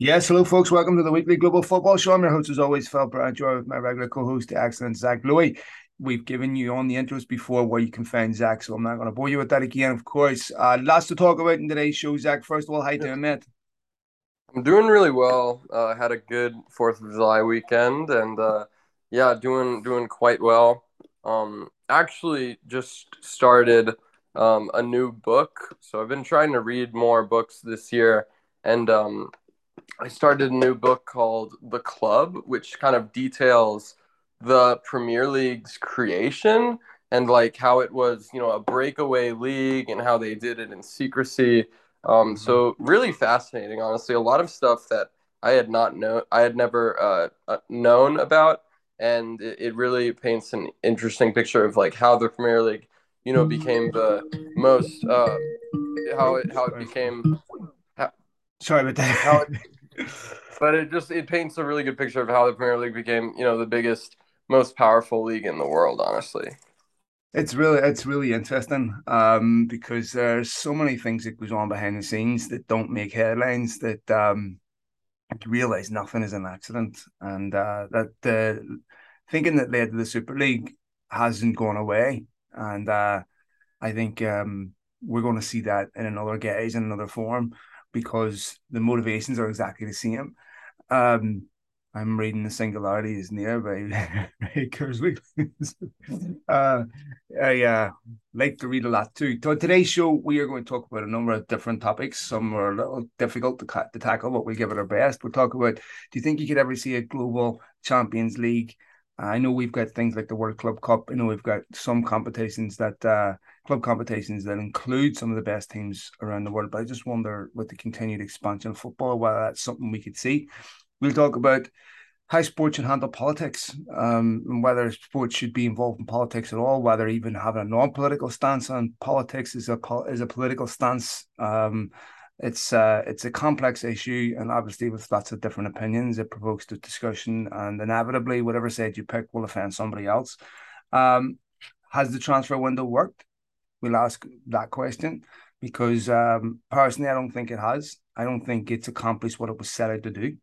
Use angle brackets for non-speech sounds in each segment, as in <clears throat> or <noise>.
Yes, hello, folks. Welcome to the weekly Global Football Show. I'm your host, as always, Phil Brandt, with my regular co-host, the excellent Zach Louis. We've given you on the intros before where you can find Zach, so I'm not going to bore you with that again. Of course, uh, lots to talk about in today's show. Zach, first of all, how you doing, mate? I'm doing really well. Uh, had a good Fourth of July weekend, and uh, yeah, doing doing quite well. Um, actually, just started um, a new book, so I've been trying to read more books this year, and um, I started a new book called The Club, which kind of details the Premier League's creation and like how it was, you know, a breakaway league and how they did it in secrecy um, mm-hmm. so really fascinating, honestly. A lot of stuff that I had not known, I had never uh, uh, known about, and it, it, really paints an interesting picture of like how the Premier League, you know, became the most, uh, how it how it became. How, Sorry about that. How it, <laughs> but it just it paints a really good picture of how the Premier League became, you know, the biggest, most powerful league in the world, honestly. It's really it's really interesting um, because there's so many things that goes on behind the scenes that don't make headlines that um, you realize nothing is an accident. And uh, that the thinking that led to the Super League hasn't gone away. And uh, I think um, we're going to see that in another guise in another form because the motivations are exactly the same. Um, I'm reading The Singularity is Near by <laughs> Ray Kurzweil. <laughs> uh, I uh, like to read a lot too. So today's show, we are going to talk about a number of different topics. Some are a little difficult to, to tackle, but we'll give it our best. We'll talk about do you think you could ever see a global Champions League? I know we've got things like the World Club Cup. I know we've got some competitions that uh, club competitions that include some of the best teams around the world. But I just wonder with the continued expansion of football, whether that's something we could see. We'll talk about how sports should handle politics, um, and whether sports should be involved in politics at all, whether even having a non-political stance on politics is a is a political stance. Um, it's uh, it's a complex issue, and obviously with lots of different opinions, it provokes the discussion, and inevitably, whatever side you pick will offend somebody else. Um, has the transfer window worked? We'll ask that question because um, personally, I don't think it has. I don't think it's accomplished what it was set out to do.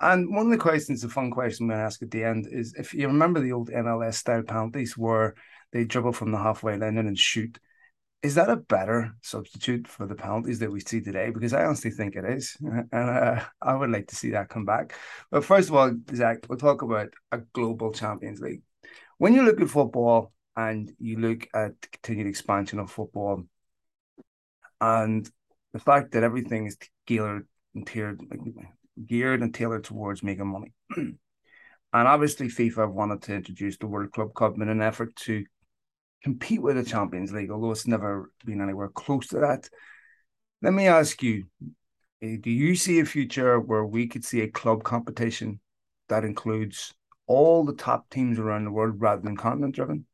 And one of the questions, the fun question I'm going to ask at the end is if you remember the old MLS style penalties where they dribble from the halfway line and shoot, is that a better substitute for the penalties that we see today? Because I honestly think it is. <laughs> And uh, I would like to see that come back. But first of all, Zach, we'll talk about a global Champions League. When you look at football and you look at continued expansion of football and the fact that everything is geared and tiered, geared and tailored towards making money. <clears throat> and obviously, FIFA wanted to introduce the World Club Cup in an effort to compete with the Champions League, although it's never been anywhere close to that. Let me ask you eh, do you see a future where we could see a club competition that includes all the top teams around the world rather than continent driven?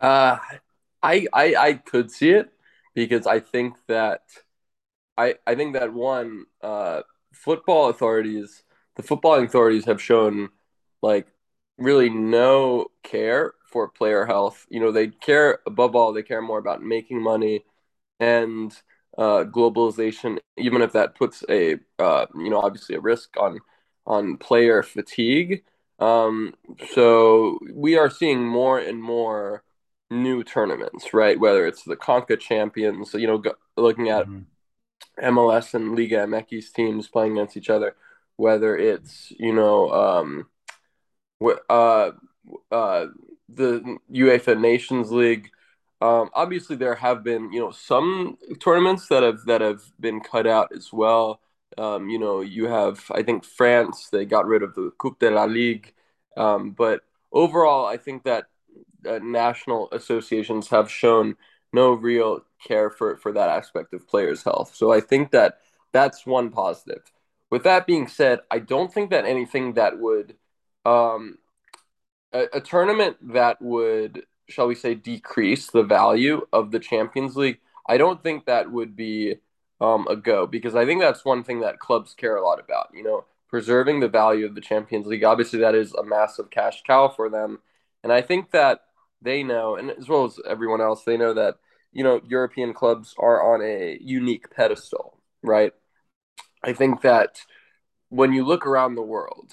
Uh, I, I I could see it because I think that I, I think that one, uh, football authorities, the footballing authorities have shown like really no care for player health. You know, they care above all, they care more about making money and uh, globalization, even if that puts a, uh, you know, obviously a risk on on player fatigue. Um, so we are seeing more and more new tournaments, right? Whether it's the Conca Champions, you know, go, looking at mm-hmm. MLS and Liga MX teams playing against each other, whether it's you know um, uh, uh, the UEFA Nations League. Um, obviously, there have been you know some tournaments that have that have been cut out as well. Um, you know, you have I think France they got rid of the Coupe de la Ligue, um, but overall, I think that uh, national associations have shown no real care for for that aspect of players' health. So I think that that's one positive. With that being said, I don't think that anything that would um, a, a tournament that would, shall we say, decrease the value of the Champions League. I don't think that would be um, a go because I think that's one thing that clubs care a lot about. You know, preserving the value of the Champions League. Obviously, that is a massive cash cow for them, and I think that they know, and as well as everyone else, they know that you know European clubs are on a unique pedestal, right? I think that when you look around the world,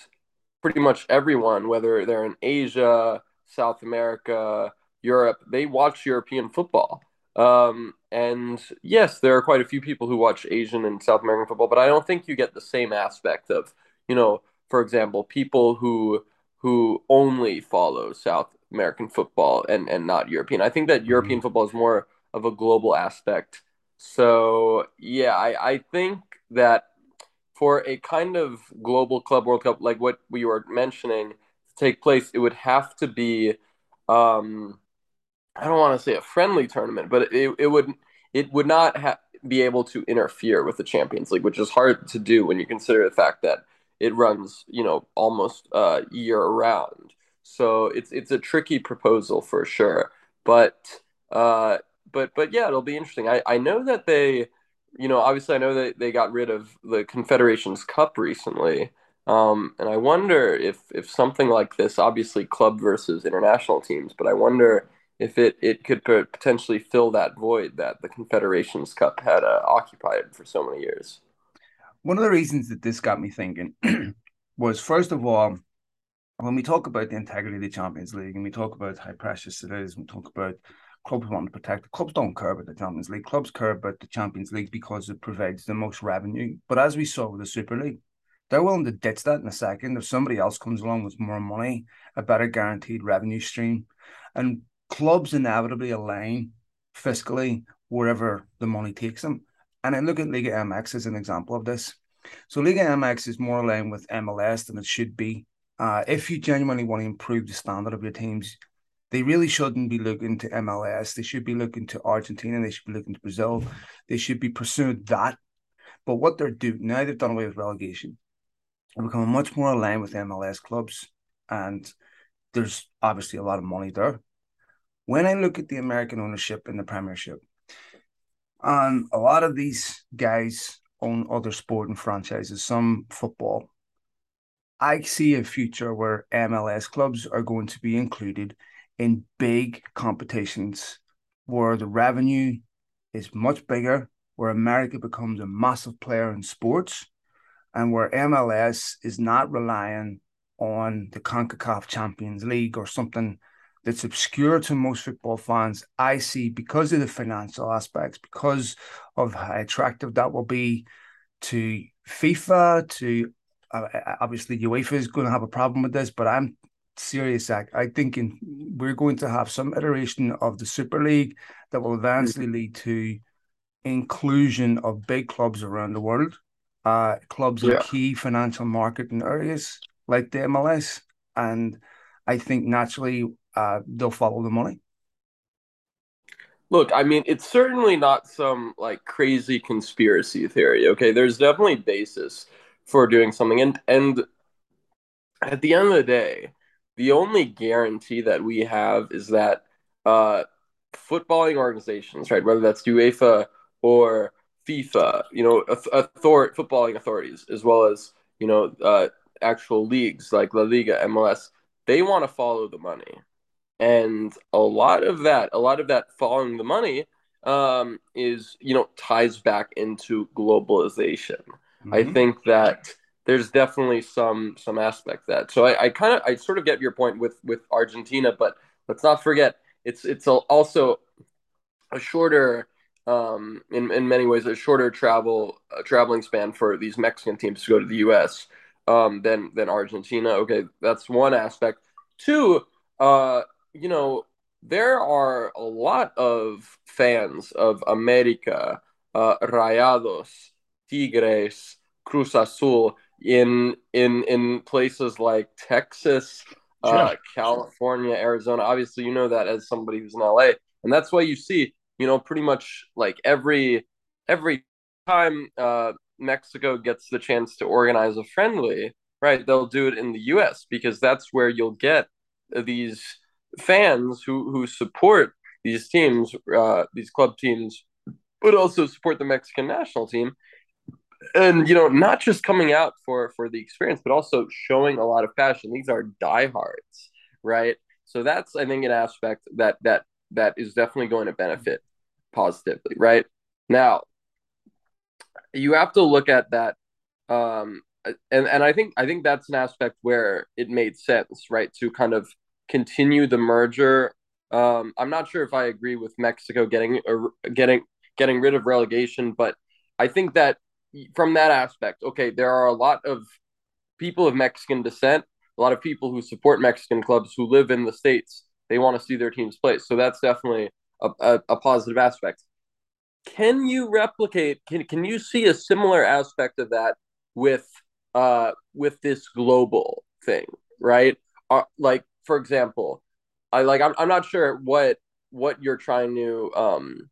pretty much everyone, whether they're in Asia, South America, Europe, they watch European football. Um, and yes, there are quite a few people who watch Asian and South American football, but I don't think you get the same aspect of, you know, for example, people who who only follow South American football and and not European. I think that European Mhm. football is more of a global aspect. So yeah, I, I think that for a kind of global club World Cup like what we were mentioning to take place, it would have to be um I don't want to say a friendly tournament, but it, it would it would not ha- be able to interfere with the Champions League, which is hard to do when you consider the fact that it runs, you know, almost uh, year round. So it's it's a tricky proposal for sure. But uh, but but yeah, it'll be interesting. I I know that they, you know, obviously I know that they got rid of the Confederations Cup recently. Um, and I wonder if if something like this, obviously club versus international teams, but I wonder if it it could potentially fill that void that the Confederations Cup had uh, occupied for so many years. One of the reasons that this got me thinking <clears throat> was, first of all, when we talk about the integrity of the Champions League and we talk about how precious it is, we talk about clubs want to protect the clubs don't care about the Champions League. Clubs care about the Champions League because it provides the most revenue. But as we saw with the Super League, they're willing to ditch that in a second if somebody else comes along with more money, a better guaranteed revenue stream. And clubs inevitably align fiscally wherever the money takes them. And I look at Liga MX as an example of this. So Liga MX is more aligned with MLS than it should be. Uh, if you genuinely want to improve the standard of your teams, they really shouldn't be looking to MLS. They should be looking to Argentina. They should be looking to Brazil. They should be pursuing that. But what they're doing now, they've done away with relegation. They're much more aligned with MLS clubs. And there's obviously a lot of money there. When I look at the American ownership in the Premiership, and a lot of these guys own other sporting franchises, some football. I see a future where MLS clubs are going to be included in big competitions where the revenue is much bigger, where America becomes a massive player in sports, and where MLS is not relying on the CONCACAF Champions League or something that's obscure to most football fans, I see because of the financial aspects, because of how attractive that will be to FIFA, to uh, obviously UEFA is going to have a problem with this, but I'm serious, Zach. I think in, we're going to have some iteration of the Super League that will eventually lead to inclusion of big clubs around the world, uh, clubs in Yeah. key financial marketing areas like the MLS, and I think naturally uh, they'll follow the money. Look, I mean, it's certainly not some like crazy conspiracy theory. Okay, there's definitely basis for doing something, and and at the end of the day, the only guarantee that we have is that uh, footballing organizations, right, whether that's UEFA or FIFA, you know, author- footballing authorities, as well as you know, uh, actual leagues like La Liga, MLS, they want to follow the money, and a lot of that, a lot of that following the money, um, is you know ties back into globalization. Mm-hmm. I think that there's definitely some some aspect that. So I, I kind of I sort of get your point with with Argentina, but let's not forget it's it's also a shorter um, in in many ways a shorter travel uh, traveling span for these Mexican teams to go to the U.S. Um, than than Argentina. Okay, that's one aspect. Two, uh, you know, there are a lot of fans of America, uh, Rayados, Tigres, Cruz Azul in in in places like Texas, uh, sure. uh, California, Arizona. Obviously, you know that as somebody who's in LA, and that's why you see, you know, pretty much like every every time uh, Mexico gets the chance to organize a friendly, right? They'll do it in the U.S. because that's where you'll get these fans who who support these teams, uh, these club teams, but also support the Mexican national team and you know, not just coming out for for the experience, but also showing a lot of passion. These are diehards, right? So that's I think an aspect that that that is definitely going to benefit positively, right? Now, you have to look at that um, and and I think I think that's an aspect where it made sense, right, to kind of continue the merger. Um, I'm not sure if I agree with Mexico getting or getting getting rid of relegation, but I think that from that aspect, okay, there are a lot of people of Mexican descent, a lot of people who support Mexican clubs who live in the states. They want to see their teams play, so that's definitely a, a, a positive aspect. Can you replicate? Can can you see a similar aspect of that with uh with this global thing, right? Uh, like for example, I like I'm I'm not sure what what you're trying to um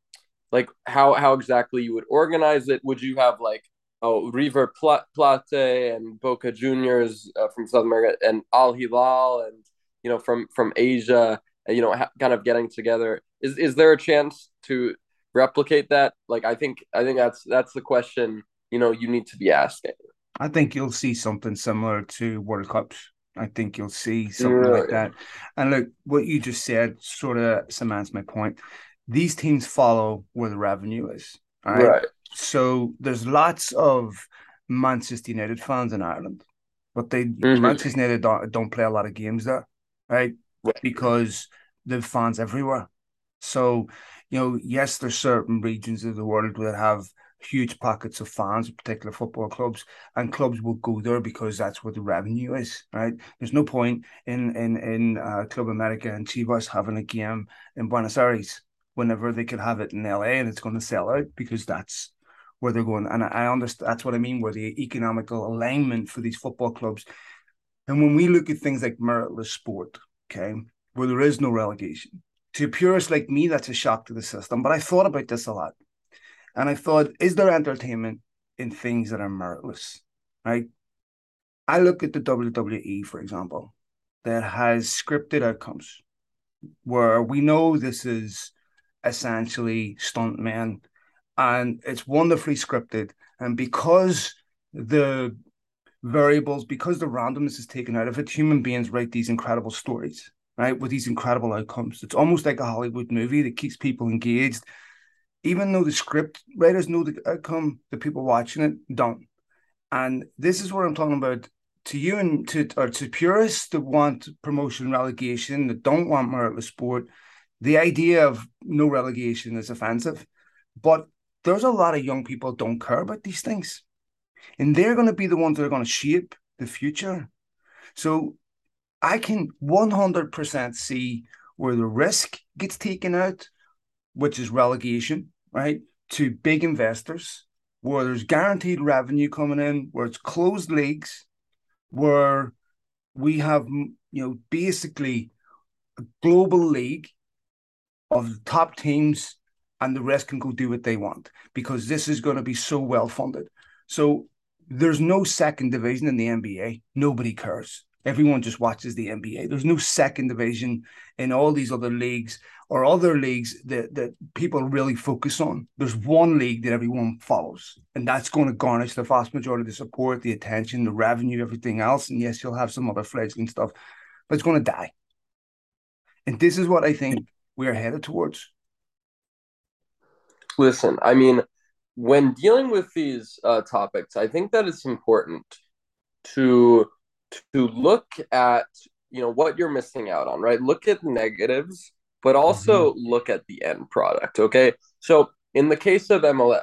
like how how exactly you would organize it. Would you have like oh River Plate and Boca Juniors uh, from South America and Al Hilal and you know from from Asia, you know, ha- kind of getting together. Is is there a chance to replicate that? Like I think I think that's that's the question you know you need to be asking. I think you'll see something similar to World Cups. I think you'll see something really? like that. And look, what you just said sort of cements my point. These teams follow where the revenue is. Right. right. So there's lots of Manchester United fans in Ireland, but they mm-hmm. Manchester United don't, don't play a lot of games there, right? right? Because the fans everywhere. So, you know, yes, there's certain regions of the world that have huge pockets of fans, particular football clubs, and clubs will go there because that's where the revenue is. Right? There's no point in in in uh, Club America and Chivas having a game in Buenos Aires whenever they could have it in LA and it's going to sell out because that's where they're going. And I understand that's what I mean, where the economical alignment for these football clubs. And when we look at things like meritless sport, okay, where there is no relegation, to purists like me, that's a shock to the system. But I thought about this a lot. And I thought, is there entertainment in things that are meritless? Right? I look at the WWE, for example, that has scripted outcomes where we know this is essentially stuntmen and it's wonderfully scripted. And because the variables, because the randomness is taken out of it, human beings write these incredible stories, right? With these incredible outcomes. It's almost like a Hollywood movie that keeps people engaged even though the script writers know the outcome, the people watching it don't. And this is what I'm talking about to you and to or to purists that want promotion relegation, that don't want meritless sport. The idea of no relegation is offensive, but there's a lot of young people don't care about these things, and they're going to be the ones that are going to shape the future. So I can 100% see where the risk gets taken out which is relegation, right, to big investors, where there's guaranteed revenue coming in, where it's closed leagues, where we have, you know, basically a global league of the top teams and the rest can go do what they want because this is going to be so well funded. So there's no second division in the NBA. Nobody cares. Everyone just watches the NBA. There's no second division in all these other leagues or other leagues that, that people really focus on. There's one league that everyone follows, and that's going to garnish the vast majority of the support, the attention, the revenue, everything else. And yes, you'll have some other fledgling stuff, but it's going to die. And this is what I think we are headed towards. Listen, I mean, when dealing with these uh, topics, I think that it's important to to look at you know what you're missing out on right look at negatives but also mm-hmm. look at the end product okay so in the case of mls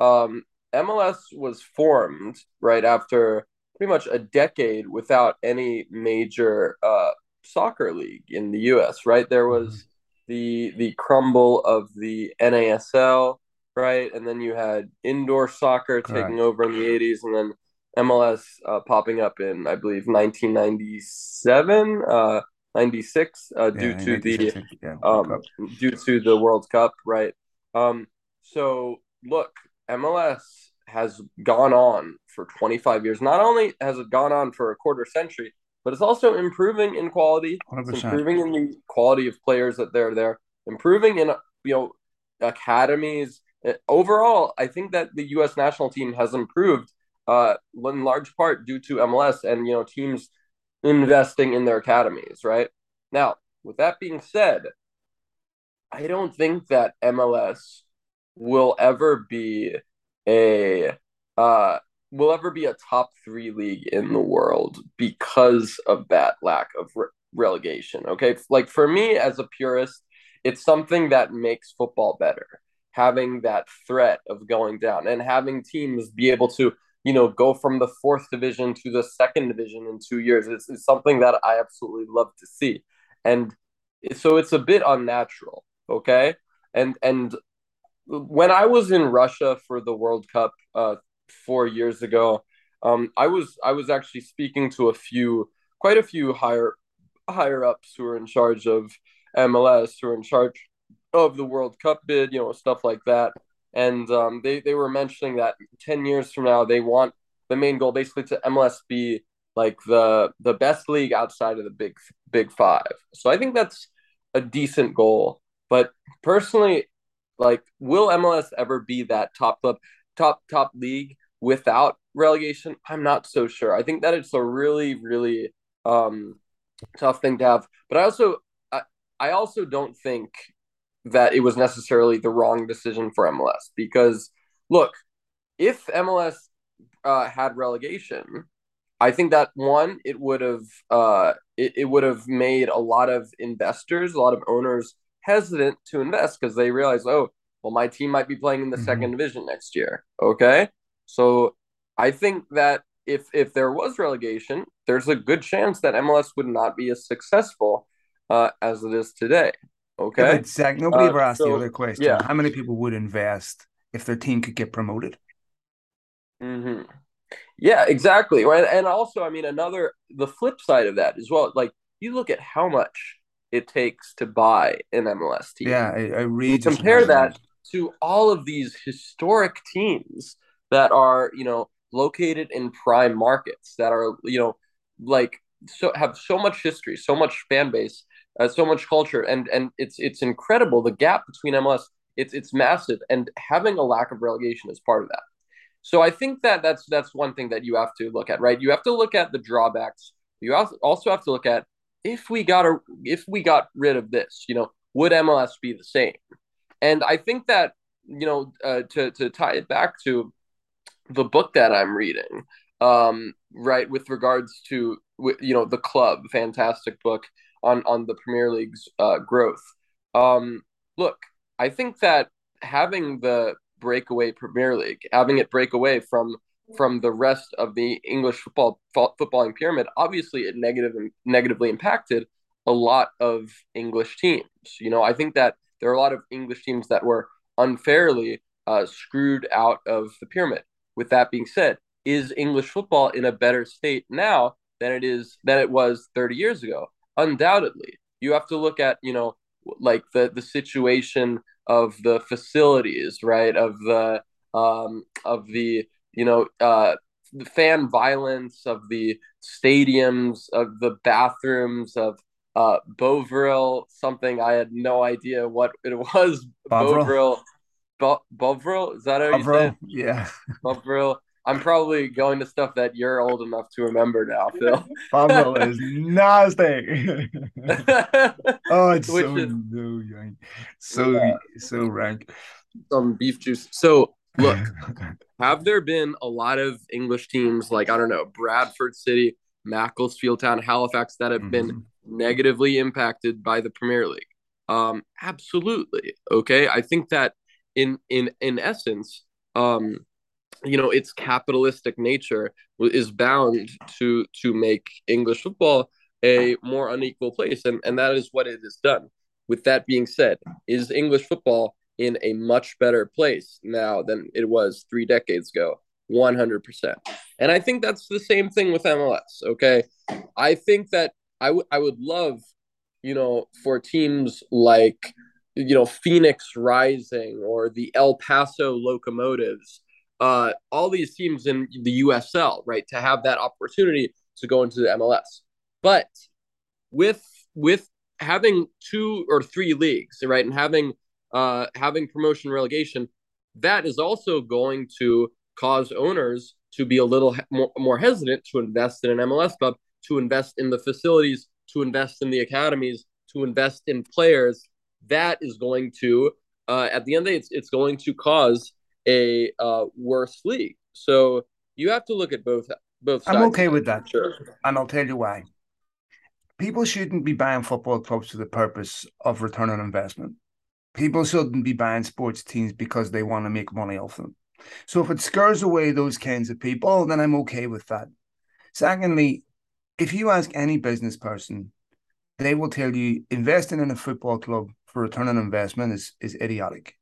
um, mls was formed right after pretty much a decade without any major uh, soccer league in the us right there was mm-hmm. The the crumble of the nasl right and then you had indoor soccer Correct. taking over in the 80s and then MLS uh, popping up in, I believe, 1997, uh, 96, uh, due to the yeah, um, due to the World Cup, right? Um, so look, MLS has gone on for 25 years. Not only has it gone on for a quarter century, but it's also improving in quality, improving in the quality of players that they're there, improving in you know academies. Overall, I think that the U.S. national team has improved uh, in large part due to MLS and you know teams investing in their academies. Right now, with that being said, I don't think that MLS will ever be a uh, will ever be a top three league in the world because of that lack of re- relegation. Okay. Like for me as a purist, it's something that makes football better. Having that threat of going down and having teams be able to, you know, go from the fourth division to the second division in two years is, is something that I absolutely love to see. And so it's a bit unnatural. Okay. And, and when I was in Russia for the World Cup uh, four years ago, um, I was I was actually speaking to a few, quite a few higher higher ups who are in charge of MLS, who are in charge of the World Cup bid, you know, stuff like that. And um, they they were mentioning that ten years from now they want the main goal basically to MLS be like the the best league outside of the big big five. So I think that's a decent goal. But personally, like, will MLS ever be that top club, top top league without relegation? I'm not so sure. I think that it's a really really um, tough thing to have. But I also I, I also don't think that it was necessarily the wrong decision for MLS because look, if MLS uh, had relegation, I think that one it would have uh, it, it would have made a lot of investors, a lot of owners hesitant to invest because they realize, oh, well, my team might be playing in the mm-hmm. second division next year. Okay. So I think that if if there was relegation, there's a good chance that MLS would not be as successful uh, as it is today. Okay. Yeah, Zach, nobody uh, ever asked so, the other question. Yeah. How many people would invest if their team could get promoted? Mm-hmm. Yeah, exactly. Right. And also, I mean, another the flip side of that as well. Like you look at how much it takes to buy an MLS team. Yeah, I, I read. Compare that to all of these historic teams that are, you know, located in prime markets that are, you know, like so have so much history, so much fan base, uh, so much culture, and and it's it's incredible. The gap between MLS, it's it's massive, and having a lack of relegation is part of that. So I think that that's that's one thing that you have to look at, right? You have to look at the drawbacks. You also have to look at if we got a if we got rid of this, you know, would MLS be the same? And I think that you know uh, to to tie it back to the book that I'm reading, um, right, with regards to you know the club, fantastic book on on the Premier League's uh, growth. Um, look, I think that having the breakaway Premier League, having it break away from from the rest of the English football footballing pyramid, obviously it negative negatively impacted a lot of English teams. You know, I think that there are a lot of English teams that were unfairly uh, screwed out of the pyramid. With that being said, is English football in a better state now than it is than it was 30 years ago? Undoubtedly. You have to look at, you know, like the the situation of the facilities, right? Of the um of the you know, uh, the fan violence of the stadiums, of the bathrooms, of uh, Bovril, something I had no idea what it was. Bovril. Bo- Bovril, is that how Bovril? you it? Yeah. Bovril. I'm probably going to stuff that you're old enough to remember now, Phil. <laughs> Bovril is nasty. <laughs> oh, it's Which so, is, so young. So, yeah. so rank. Some beef juice. So, look, <laughs> have there been a lot of English teams like, I don't know, Bradford City, Macclesfield Town, Halifax that have mm-hmm. been negatively impacted by the Premier League? Um, absolutely. Okay. I think that in in in essence, um, you know, its capitalistic nature is bound to to make English football a more unequal place, and and that is what it has done. With that being said, is English football in a much better place now than it was three decades ago. 100%. And I think that's the same thing with MLS. Okay. I think that I, would love, you know, for teams like, you know, Phoenix Rising or the El Paso Locomotives, uh, all these teams in the USL, right, to have that opportunity to go into the MLS. But with, with having two or three leagues, right, and having uh, having promotion relegation, that is also going to cause owners to be a little more, more hesitant to invest in an MLS club, to invest in the facilities, to invest in the academies, to invest in players. That is going to, uh, at the end of the day, it's, it's going to cause a uh, worse league. So, you have to look at both both. I'm okay with that, sure. and I'll tell you why. People shouldn't be buying football clubs for the purpose of return on investment. People shouldn't be buying sports teams because they want to make money off them. So if it scares away those kinds of people, then I'm okay with that. Secondly, if you ask any business person, they will tell you investing in a football club for return on investment is, is idiotic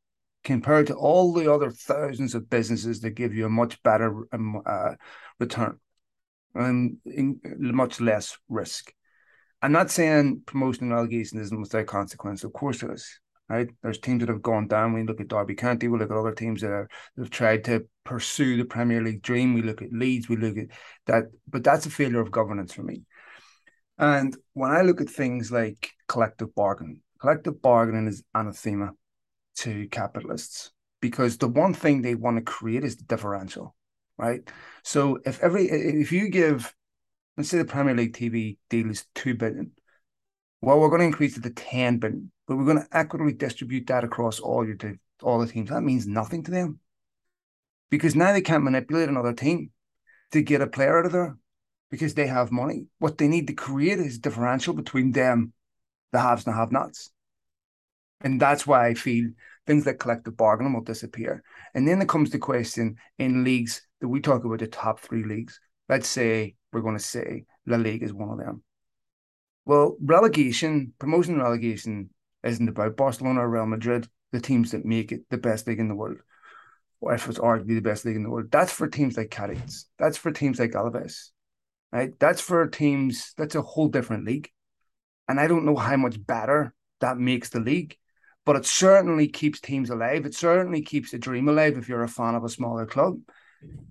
compared to all the other thousands of businesses that give you a much better um, uh, return and much less risk. I'm not saying promotion and relegation isn't without consequence. Of course it is. Right? There's teams that have gone down. We look at Derby County. We look at other teams that, are, that have tried to pursue the Premier League dream. We look at Leeds. We look at that. But that's a failure of governance for me. And when I look at things like collective bargaining, collective bargaining is anathema to capitalists because the one thing they want to create is the differential, right? So if every if you give, let's say the Premier League TV deal is two billion, well, we're going to increase it to ten billion, but we're going to equitably distribute that across all your all the teams. That means nothing to them because now they can't manipulate another team to get a player out of there because they have money. What they need to create is differential between them, the haves and the have-nots. And that's why I feel things like collective bargaining will disappear. And then there comes the question in leagues that we talk about the top three leagues. Let's say we're going to say La Liga is one of them. Well, relegation, promotion relegation isn't about Barcelona or Real Madrid, the teams that make it the best league in the world, or if it's arguably the best league in the world. That's for teams like Cadiz. That's for teams like Alaves. Right? That's for teams, that's a whole different league. And I don't know how much better that makes the league but it certainly keeps teams alive. It certainly keeps the dream alive if you're a fan of a smaller club.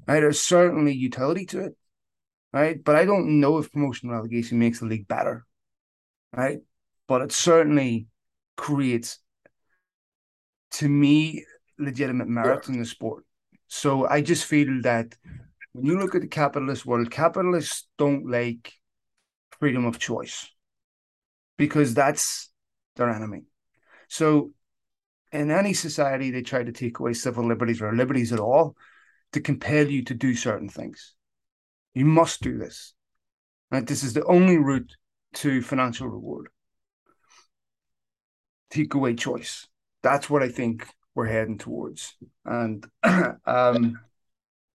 Right? There's certainly utility to it. Right. But I don't know if promotion relegation makes the league better. Right. But it certainly creates to me legitimate merit in the sport. So I just feel that when you look at the capitalist world, capitalists don't like freedom of choice because that's their enemy. So, in any society, they try to take away civil liberties or liberties at all to compel you to do certain things. You must do this. Right? This is the only route to financial reward. Take away choice. That's what I think we're heading towards. And <clears throat> um,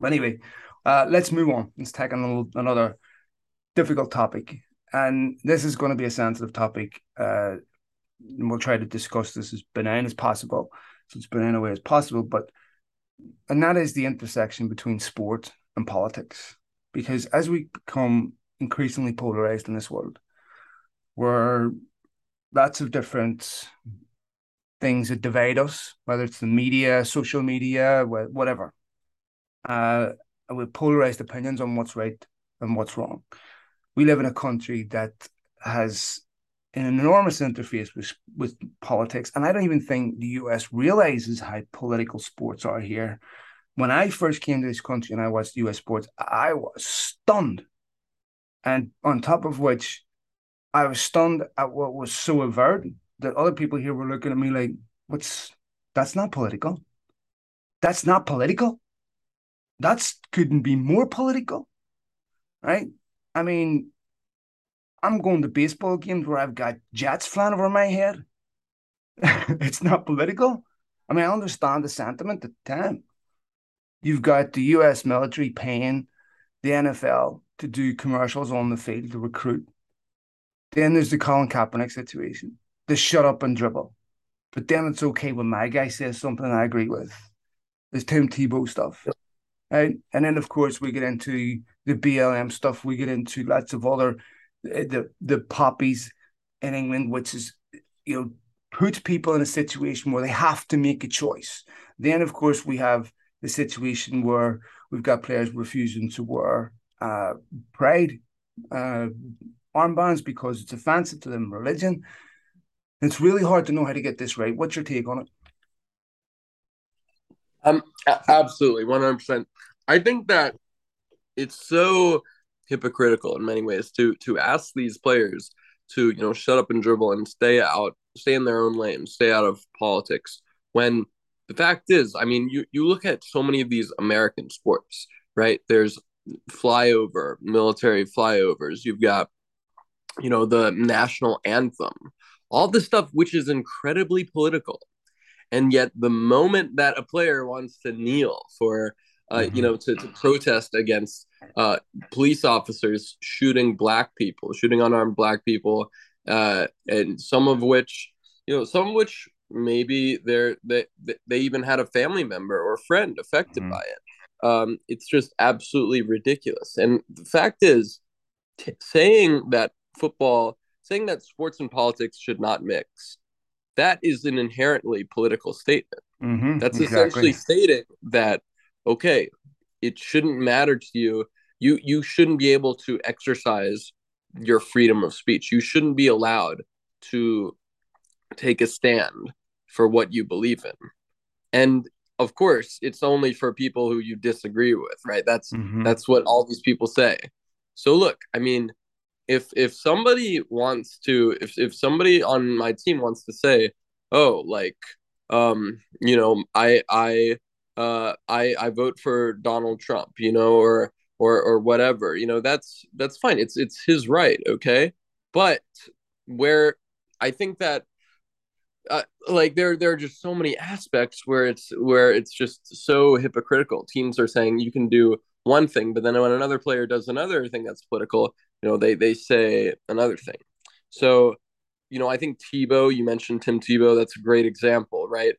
anyway, uh, let's move on. Let's take another difficult topic. And this is going to be a sensitive topic. Uh, and we'll try to discuss this as benign as possible, so as benign a way as possible. But and that is the intersection between sport and politics, because as we become increasingly polarized in this world, where lots of different things that divide us, whether it's the media, social media, whatever, uh, with polarized opinions on what's right and what's wrong. We live in a country that has an enormous interface with with politics, and I don't even think the US realizes how political sports are here. When I first came to this country and I watched US sports, I was stunned, and on top of which, I was stunned at what was so avert that other people here were looking at me like, "What's that's not political? That's not political. That's couldn't be more political, right? I mean, I'm going to baseball games where I've got jets flying over my head. <laughs> it's not political. I mean, I understand the sentiment at the time. You've got the US military paying the NFL to do commercials on the field to recruit. Then there's the Colin Kaepernick situation, the shut up and dribble. But then it's okay when my guy says something I agree with. There's Tim Tebow stuff. Right? And then, of course, we get into the BLM stuff. We get into lots of other the the poppies in England, which is you know puts people in a situation where they have to make a choice. Then, of course, we have the situation where we've got players refusing to wear uh, pride uh, armbands because it's offensive to them religion. It's really hard to know how to get this right. What's your take on it? Um, absolutely, one hundred percent. I think that it's so hypocritical in many ways to to ask these players to you know shut up and dribble and stay out stay in their own lane stay out of politics when the fact is i mean you you look at so many of these american sports right? There's flyover, military flyovers. You've got, you know, the national anthem, all this stuff, which is incredibly political. And yet, the moment that a player wants to kneel for, uh, mm-hmm. you know, to, to protest against uh, police officers shooting black people, shooting unarmed black people, uh, and some of which, you know, some of which maybe they're they they even had a family member or friend affected mm-hmm. by it um, it's just absolutely ridiculous. And the fact is, t- saying that football, saying that sports and politics should not mix, that is an inherently political statement. Mm-hmm, That's exactly. essentially stating that okay, it shouldn't matter to you. You you shouldn't be able to exercise your freedom of speech. You shouldn't be allowed to take a stand for what you believe in. And of course it's only for people who you disagree with right that's mm-hmm. that's what all these people say so look i mean if if somebody wants to if if somebody on my team wants to say oh like um you know i i uh i i vote for donald trump you know or or or whatever you know that's that's fine it's it's his right okay but where i think that uh, like there there are just so many aspects where it's where it's just so hypocritical. Teams are saying you can do one thing, but then when another player does another thing that's political, you know, they they say another thing. So, you know, I think Tebow, you mentioned Tim Tebow, that's a great example, right?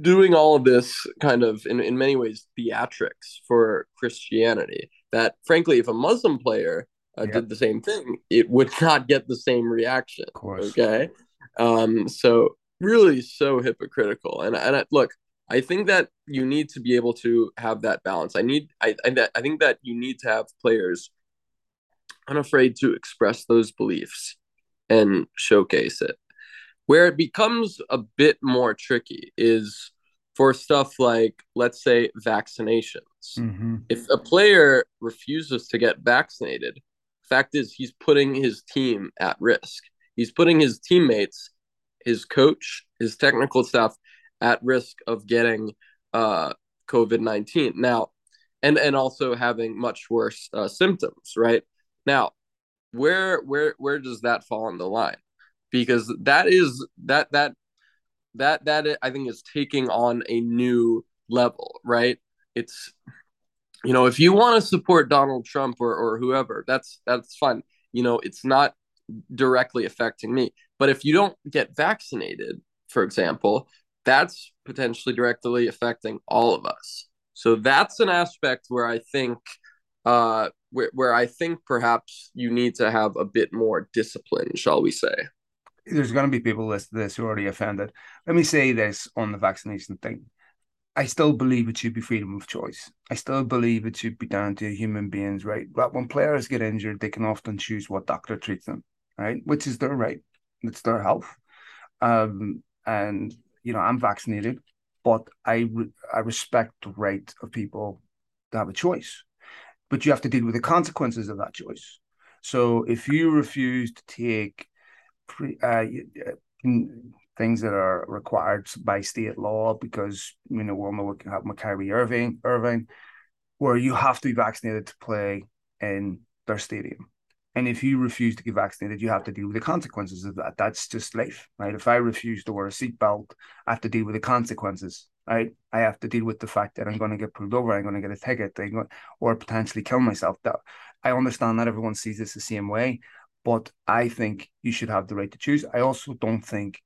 Doing all of this kind of in, in many ways theatrics for Christianity. That frankly, if a Muslim player uh, yep. did the same thing, it would not get the same reaction. Okay. Um, so really so hypocritical. And and I, look, I think that you need to be able to have that balance. I need I I, I think that you need to have players unafraid to express those beliefs and showcase it. Where it becomes a bit more tricky is for stuff like, let's say, vaccinations. Mm-hmm. If a player refuses to get vaccinated, fact is he's putting his team at risk he's putting his teammates, his coach, his technical staff at risk of getting uh, COVID 19. Now, and, and also having much worse uh, symptoms, right? Now, where where where does that fall on the line? Because that is that that that that I think is taking on a new level, right? It's you know, if you want to support Donald Trump or, or whoever, that's that's fun. You know, it's not directly affecting me. But if you don't get vaccinated, for example, that's potentially directly affecting all of us. So that's an aspect where I think uh, where, where I think perhaps you need to have a bit more discipline, shall we say. There's going to be people listening to this who are already offended. Let me say this on the vaccination thing. I still believe it should be freedom of choice. I still believe it should be down to human beings, right? But when players get injured, they can often choose what doctor treats them right? Which is their right. It's their health. Um, and you know, I'm vaccinated, but I re- I respect the right of people to have a choice. But you have to deal with the consequences of that choice. So if you refuse to take pre, uh, things that are required by state law, because you know we'll have Kyrie Irving, Irving, where you have to be vaccinated to play in their stadium. And if you refuse to get vaccinated, you have to deal with the consequences of that. That's just life, right? If I refuse to wear a seatbelt, I have to deal with the consequences, right? I have to deal with the fact that I'm going to get pulled over, I'm going to get a ticket, or potentially kill myself. That I understand that everyone sees this the same way, but I think you should have the right to choose. I also don't think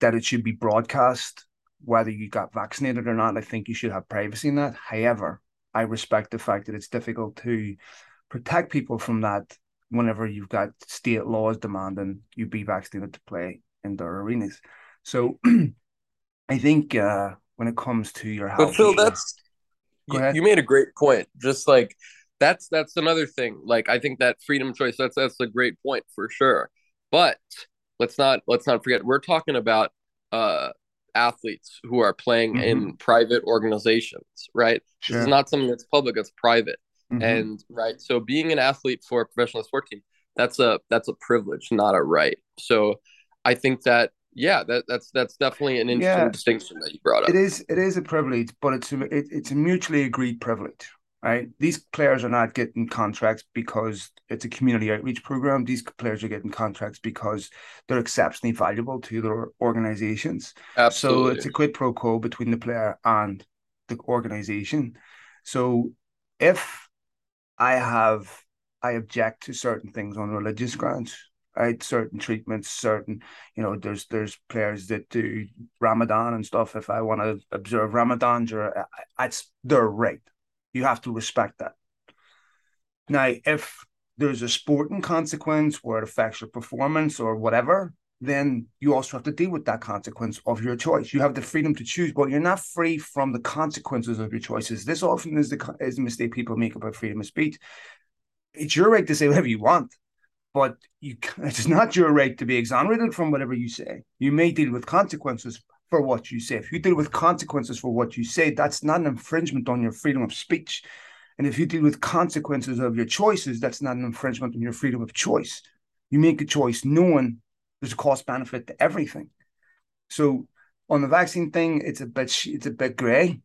that it should be broadcast whether you got vaccinated or not. I think you should have privacy in that. However, I respect the fact that it's difficult to protect people from that whenever you've got state laws demanding you be vaccinated to play in their arenas. So <clears throat> I think uh, when it comes to your health, but Phil, that's you, you made a great point. Just like that's that's another thing. Like I think that freedom choice that's that's a great point for sure. But let's not let's not forget we're talking about uh athletes who are playing mm-hmm. in private organizations, right? Sure. This is not something that's public, it's private. Mm-hmm. And right, so being an athlete for a professional sport team, that's a that's a privilege, not a right. So I think that yeah, that, that's that's definitely an interesting yeah, distinction that you brought up. It is it is a privilege, but it's a, it, it's a mutually agreed privilege, right? These players are not getting contracts because it's a community outreach program. These players are getting contracts because they're exceptionally valuable to their organizations. Absolutely. So it's a quid pro quo between the player and the organization. So if I have I object to certain things on religious grounds, right? Certain treatments, certain, you know, there's there's players that do Ramadan and stuff. If I want to observe Ramadan, or it's uh, their right you have to respect that. Now, if there's a sporting consequence where it affects your performance or whatever, then you also have to deal with that consequence of your choice. You have the freedom to choose, but you're not free from the consequences of your choices. This often is the is the mistake people make about freedom of speech. It's your right to say whatever you want, but you <laughs> it's not your right to be exonerated from whatever you say. You may deal with consequences for what you say. If you deal with consequences for what you say, that's not an infringement on your freedom of speech. And if you deal with consequences of your choices, that's not an infringement on your freedom of choice. You make a choice knowing there's a cost benefit to everything. So on the vaccine thing, it's a bit it's a bit grey.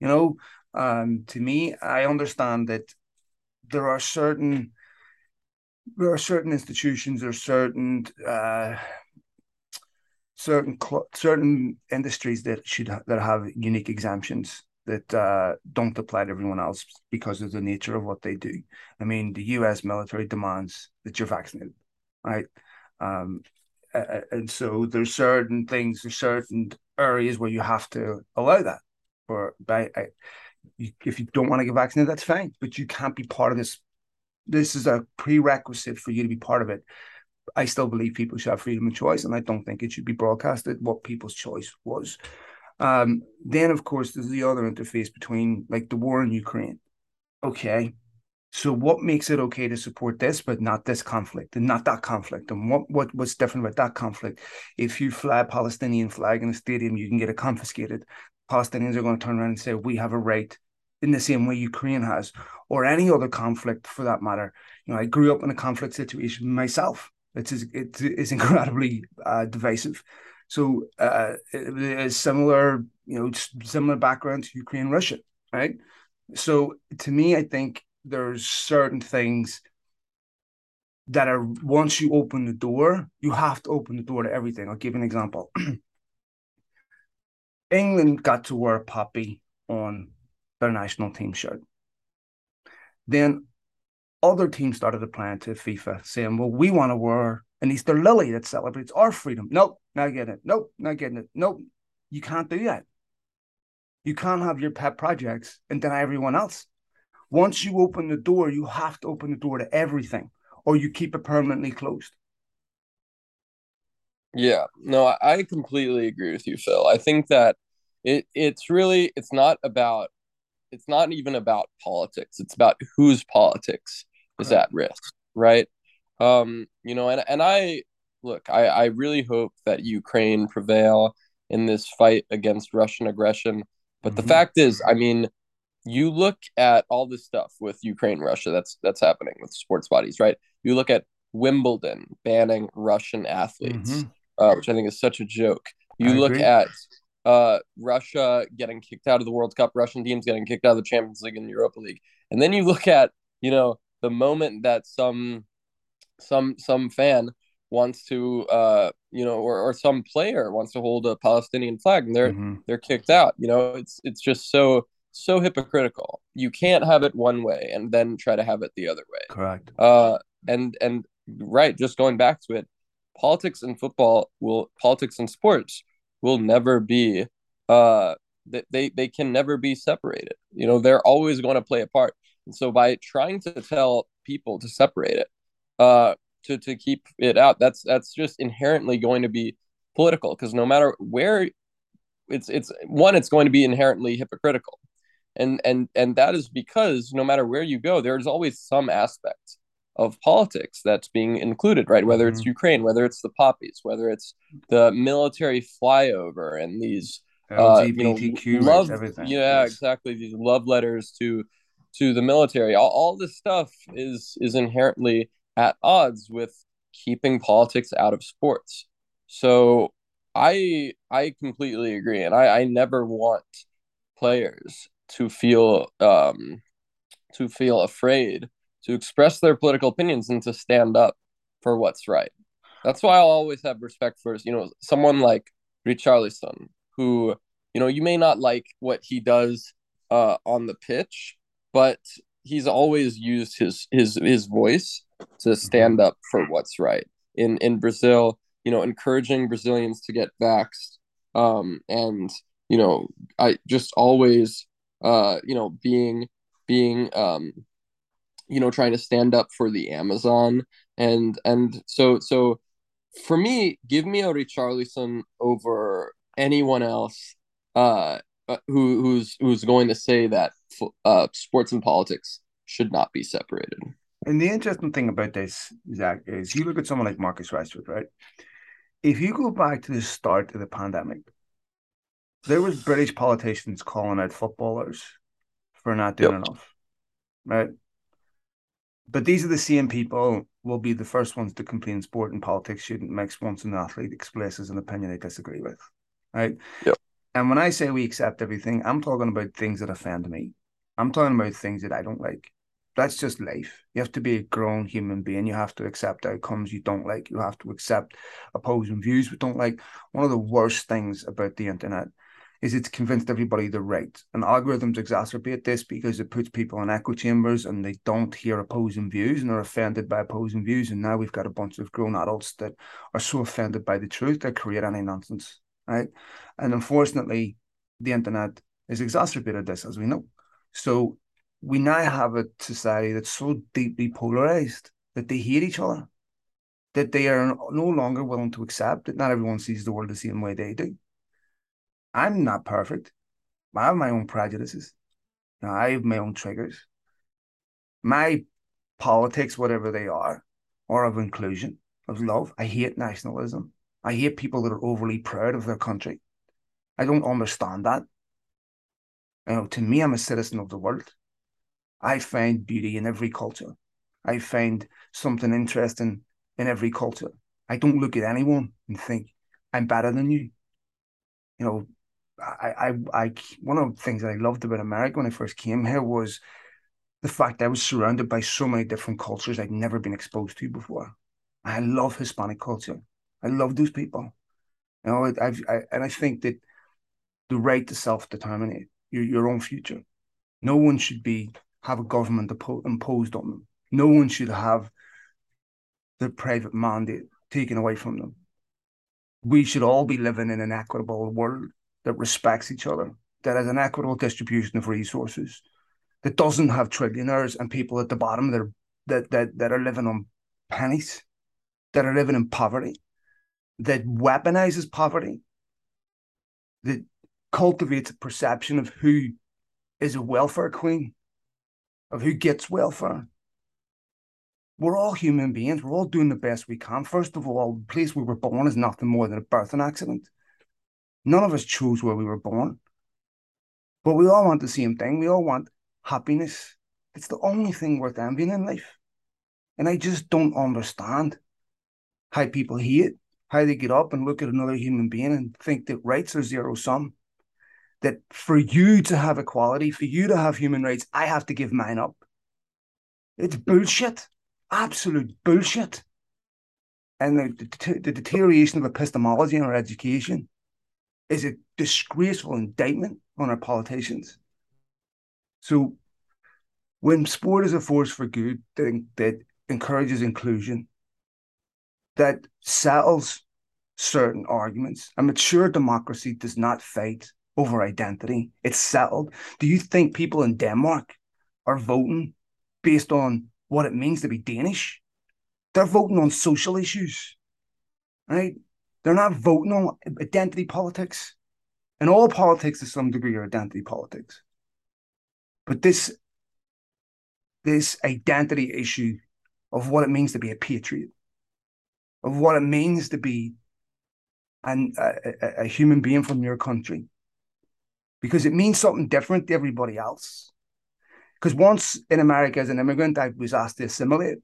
You know, um, to me, I understand that there are certain there are certain institutions or certain uh, certain certain industries that should ha- that have unique exemptions that uh, don't apply to everyone else because of the nature of what they do. I mean, the U.S. military demands that you're vaccinated, right? Um, and so there's certain things, there's certain areas where you have to allow that. For by, I, if you don't want to get vaccinated, that's fine, but you can't be part of this. This is a prerequisite for you to be part of it. I still believe people should have freedom of choice, and I don't think it should be broadcasted what people's choice was. Um, then, of course, there's the other interface between like the war in Ukraine. Okay, so what makes it okay to support this, but not this conflict, and not that conflict? And what what what's different about that conflict? If you fly a Palestinian flag in a stadium, you can get it confiscated. Palestinians are going to turn around and say we have a right in the same way Ukraine has, or any other conflict for that matter. You know, I grew up in a conflict situation myself. It's it is <laughs> incredibly uh, divisive. So uh, similar, you know, similar background to Ukraine, Russia, right? So to me, I think there's certain things that are once you open the door, you have to open the door to everything. I'll give an example. <clears throat> England got to wear a poppy on their national team shirt. Then other teams started applying to FIFA, saying, "Well, we want to wear an Easter lily that celebrates our freedom." Nope, not getting it. Nope, not getting it. Nope, you can't do that. You can't have your pet projects and deny everyone else. Once you open the door, you have to open the door to everything, or you keep it permanently closed. Yeah, no, I completely agree with you, Phil. I think that it it's really it's not about it's not even about politics. It's about whose politics is at risk, right? Um, you know, and and I look, I I really hope that Ukraine prevail in this fight against Russian aggression. But mm-hmm. the fact is, I mean, you look at all this stuff with Ukraine, Russia. That's that's happening with sports bodies, right? You look at Wimbledon banning Russian athletes, mm-hmm. uh, which I think is such a joke. You I look agree. at uh, Russia getting kicked out of the World Cup, Russian teams getting kicked out of the Champions League and Europa League, and then you look at you know the moment that some some some fan wants to uh you know or, or some player wants to hold a palestinian flag and they're mm-hmm. they're kicked out you know it's it's just so so hypocritical. You can't have it one way and then try to have it the other way. Correct. Uh and and right just going back to it politics and football will politics and sports will never be uh they they can never be separated. You know they're always going to play a part. And so by trying to tell people to separate it, uh, to to keep it out, that's that's just inherently going to be political. Because no matter where it's it's one, it's going to be inherently hypocritical. And and and that is because no matter where you go, there's always some aspect of politics that's being included, right? Whether it's mm-hmm. Ukraine, whether it's the poppies, whether it's the military flyover and these LGBTQ uh, you know, love, everything. Yeah, yes. exactly. These love letters to to the military. All, all this stuff is is inherently at odds with keeping politics out of sports. So I I completely agree, and I I never want players to feel um to feel afraid to express their political opinions and to stand up for what's right. That's why I'll always have respect for you know someone like Richarlison, who you know you may not like what he does uh, on the pitch, but he's always used his his his voice to stand up for what's right. In in Brazil, you know, encouraging Brazilians to get vaxxed, um, and you know, I just always, uh, you know, being being um, you know, trying to stand up for the Amazon, and and so so for me, give me a Richarlison over anyone else uh, uh, who who's who's going to say that uh, sports and politics should not be separated. And the interesting thing about this, Zach, is you look at someone like Marcus Rashford, right? If you go back to the start of the pandemic, there was British politicians calling out footballers for not doing yep. enough, right? But these are the same people will be the first ones to complain sport and politics shouldn't mix once an athlete expresses an opinion they disagree with, right? Yep. And when I say we accept everything, I'm talking about things that offend me. I'm talking about things that I don't like. That's just life. You have to be a grown human being. You have to accept outcomes you don't like. You have to accept opposing views we don't like. One of the worst things about the internet is it's convinced everybody they're right. And algorithms exacerbate this because it puts people in echo chambers and they don't hear opposing views and are offended by opposing views. And now we've got a bunch of grown adults that are so offended by the truth they create any nonsense right? And unfortunately, the internet has exacerbated this, as we know. So we now have a society that's so deeply polarized that they hate each other, that they are no longer willing to accept that not everyone sees the world the same way they do. I'm not perfect. I have my own prejudices. I have my own triggers. My politics, whatever they are, are of inclusion, of love. I hate nationalism. I hate people that are overly proud of their country. I don't understand that. You know, to me, I'm a citizen of the world. I find beauty in every culture. I find something interesting in every culture. I don't look at anyone and think I'm better than you. You know, I, I, I, one of the things that I loved about America when I first came here was the fact I was surrounded by so many different cultures I'd never been exposed to before. I love Hispanic culture. I love those people. You know, I've, I, and I think that the right to self-determine your, your own future. No one should be have a government imposed on them. No one should have their private mandate taken away from them. We should all be living in an equitable world that respects each other, that has an equitable distribution of resources, that doesn't have trillionaires and people at the bottom that are that that, that are living on pennies, that are living in poverty that weaponizes poverty, that cultivates a perception of who is a welfare queen, of who gets welfare. We're all human beings. We're all doing the best we can. First of all, the place we were born is nothing more than a birthing accident. None of us chose where we were born. But we all want the same thing. We all want happiness. It's the only thing worth envying in life. And I just don't understand how people hate how they get up and look at another human being and think that rights are zero sum. That for you to have equality, for you to have human rights, I have to give mine up. It's bullshit, absolute bullshit. And the, the deterioration of epistemology in our education is a disgraceful indictment on our politicians. So, when sport is a force for good that, that encourages inclusion, that settles certain arguments. A mature democracy does not fight over identity. It's settled. Do you think people in Denmark are voting based on what it means to be Danish? They're voting on social issues, right? They're not voting on identity politics. And all politics to some degree are identity politics. But this this identity issue of what it means to be a patriot, of what it means to be and a, a, human being from your country because it means something different to everybody else. Because once in America as an immigrant, I was asked to assimilate.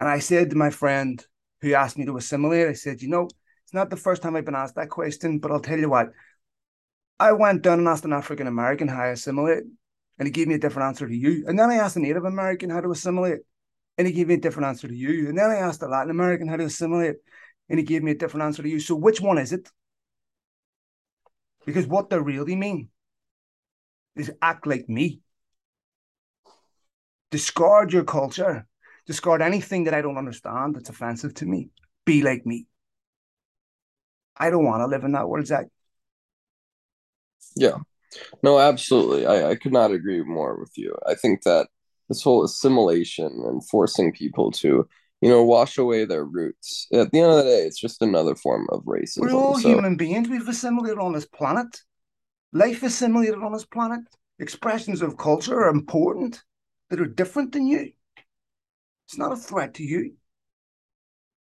And I said to my friend who asked me to assimilate, I said, you know, it's not the first time I've been asked that question, but I'll tell you what. I went down and asked an African American how I assimilate. and he gave me a different answer to you. And then I asked a Native American how to assimilate, and he gave me a different answer to you. And then I asked a Latin American how to assimilate, and he gave me a different answer to you. So which one is it? Because what they really mean is act like me. Discard your culture. Discard anything that I don't understand that's offensive to me. Be like me. I don't want to live in that world, Zach. Yeah. No, absolutely. I, I could not agree more with you. I think that this whole assimilation and forcing people to, you know, wash away their roots. At the end of the day, it's just another form of racism. We're all so. human beings. We've assimilated on this planet. Life assimilated on this planet. Expressions of culture are important that are different than you. It's not a threat to you.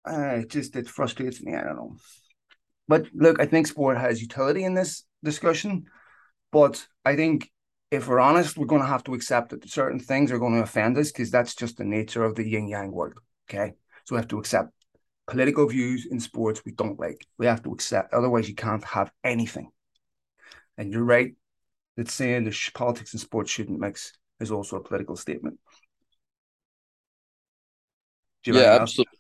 Uh, it just it frustrates me. I don't know. But look, I think sport has utility in this discussion. But I think if we're honest, we're going to have to accept that certain things are going to offend us because that's just the nature of the yin yang world. Okay. So we have to accept political views in sports we don't like. We have to accept, otherwise, you can't have anything. And you're right that saying the politics and sports shouldn't mix is also a political statement. Yeah, absolutely.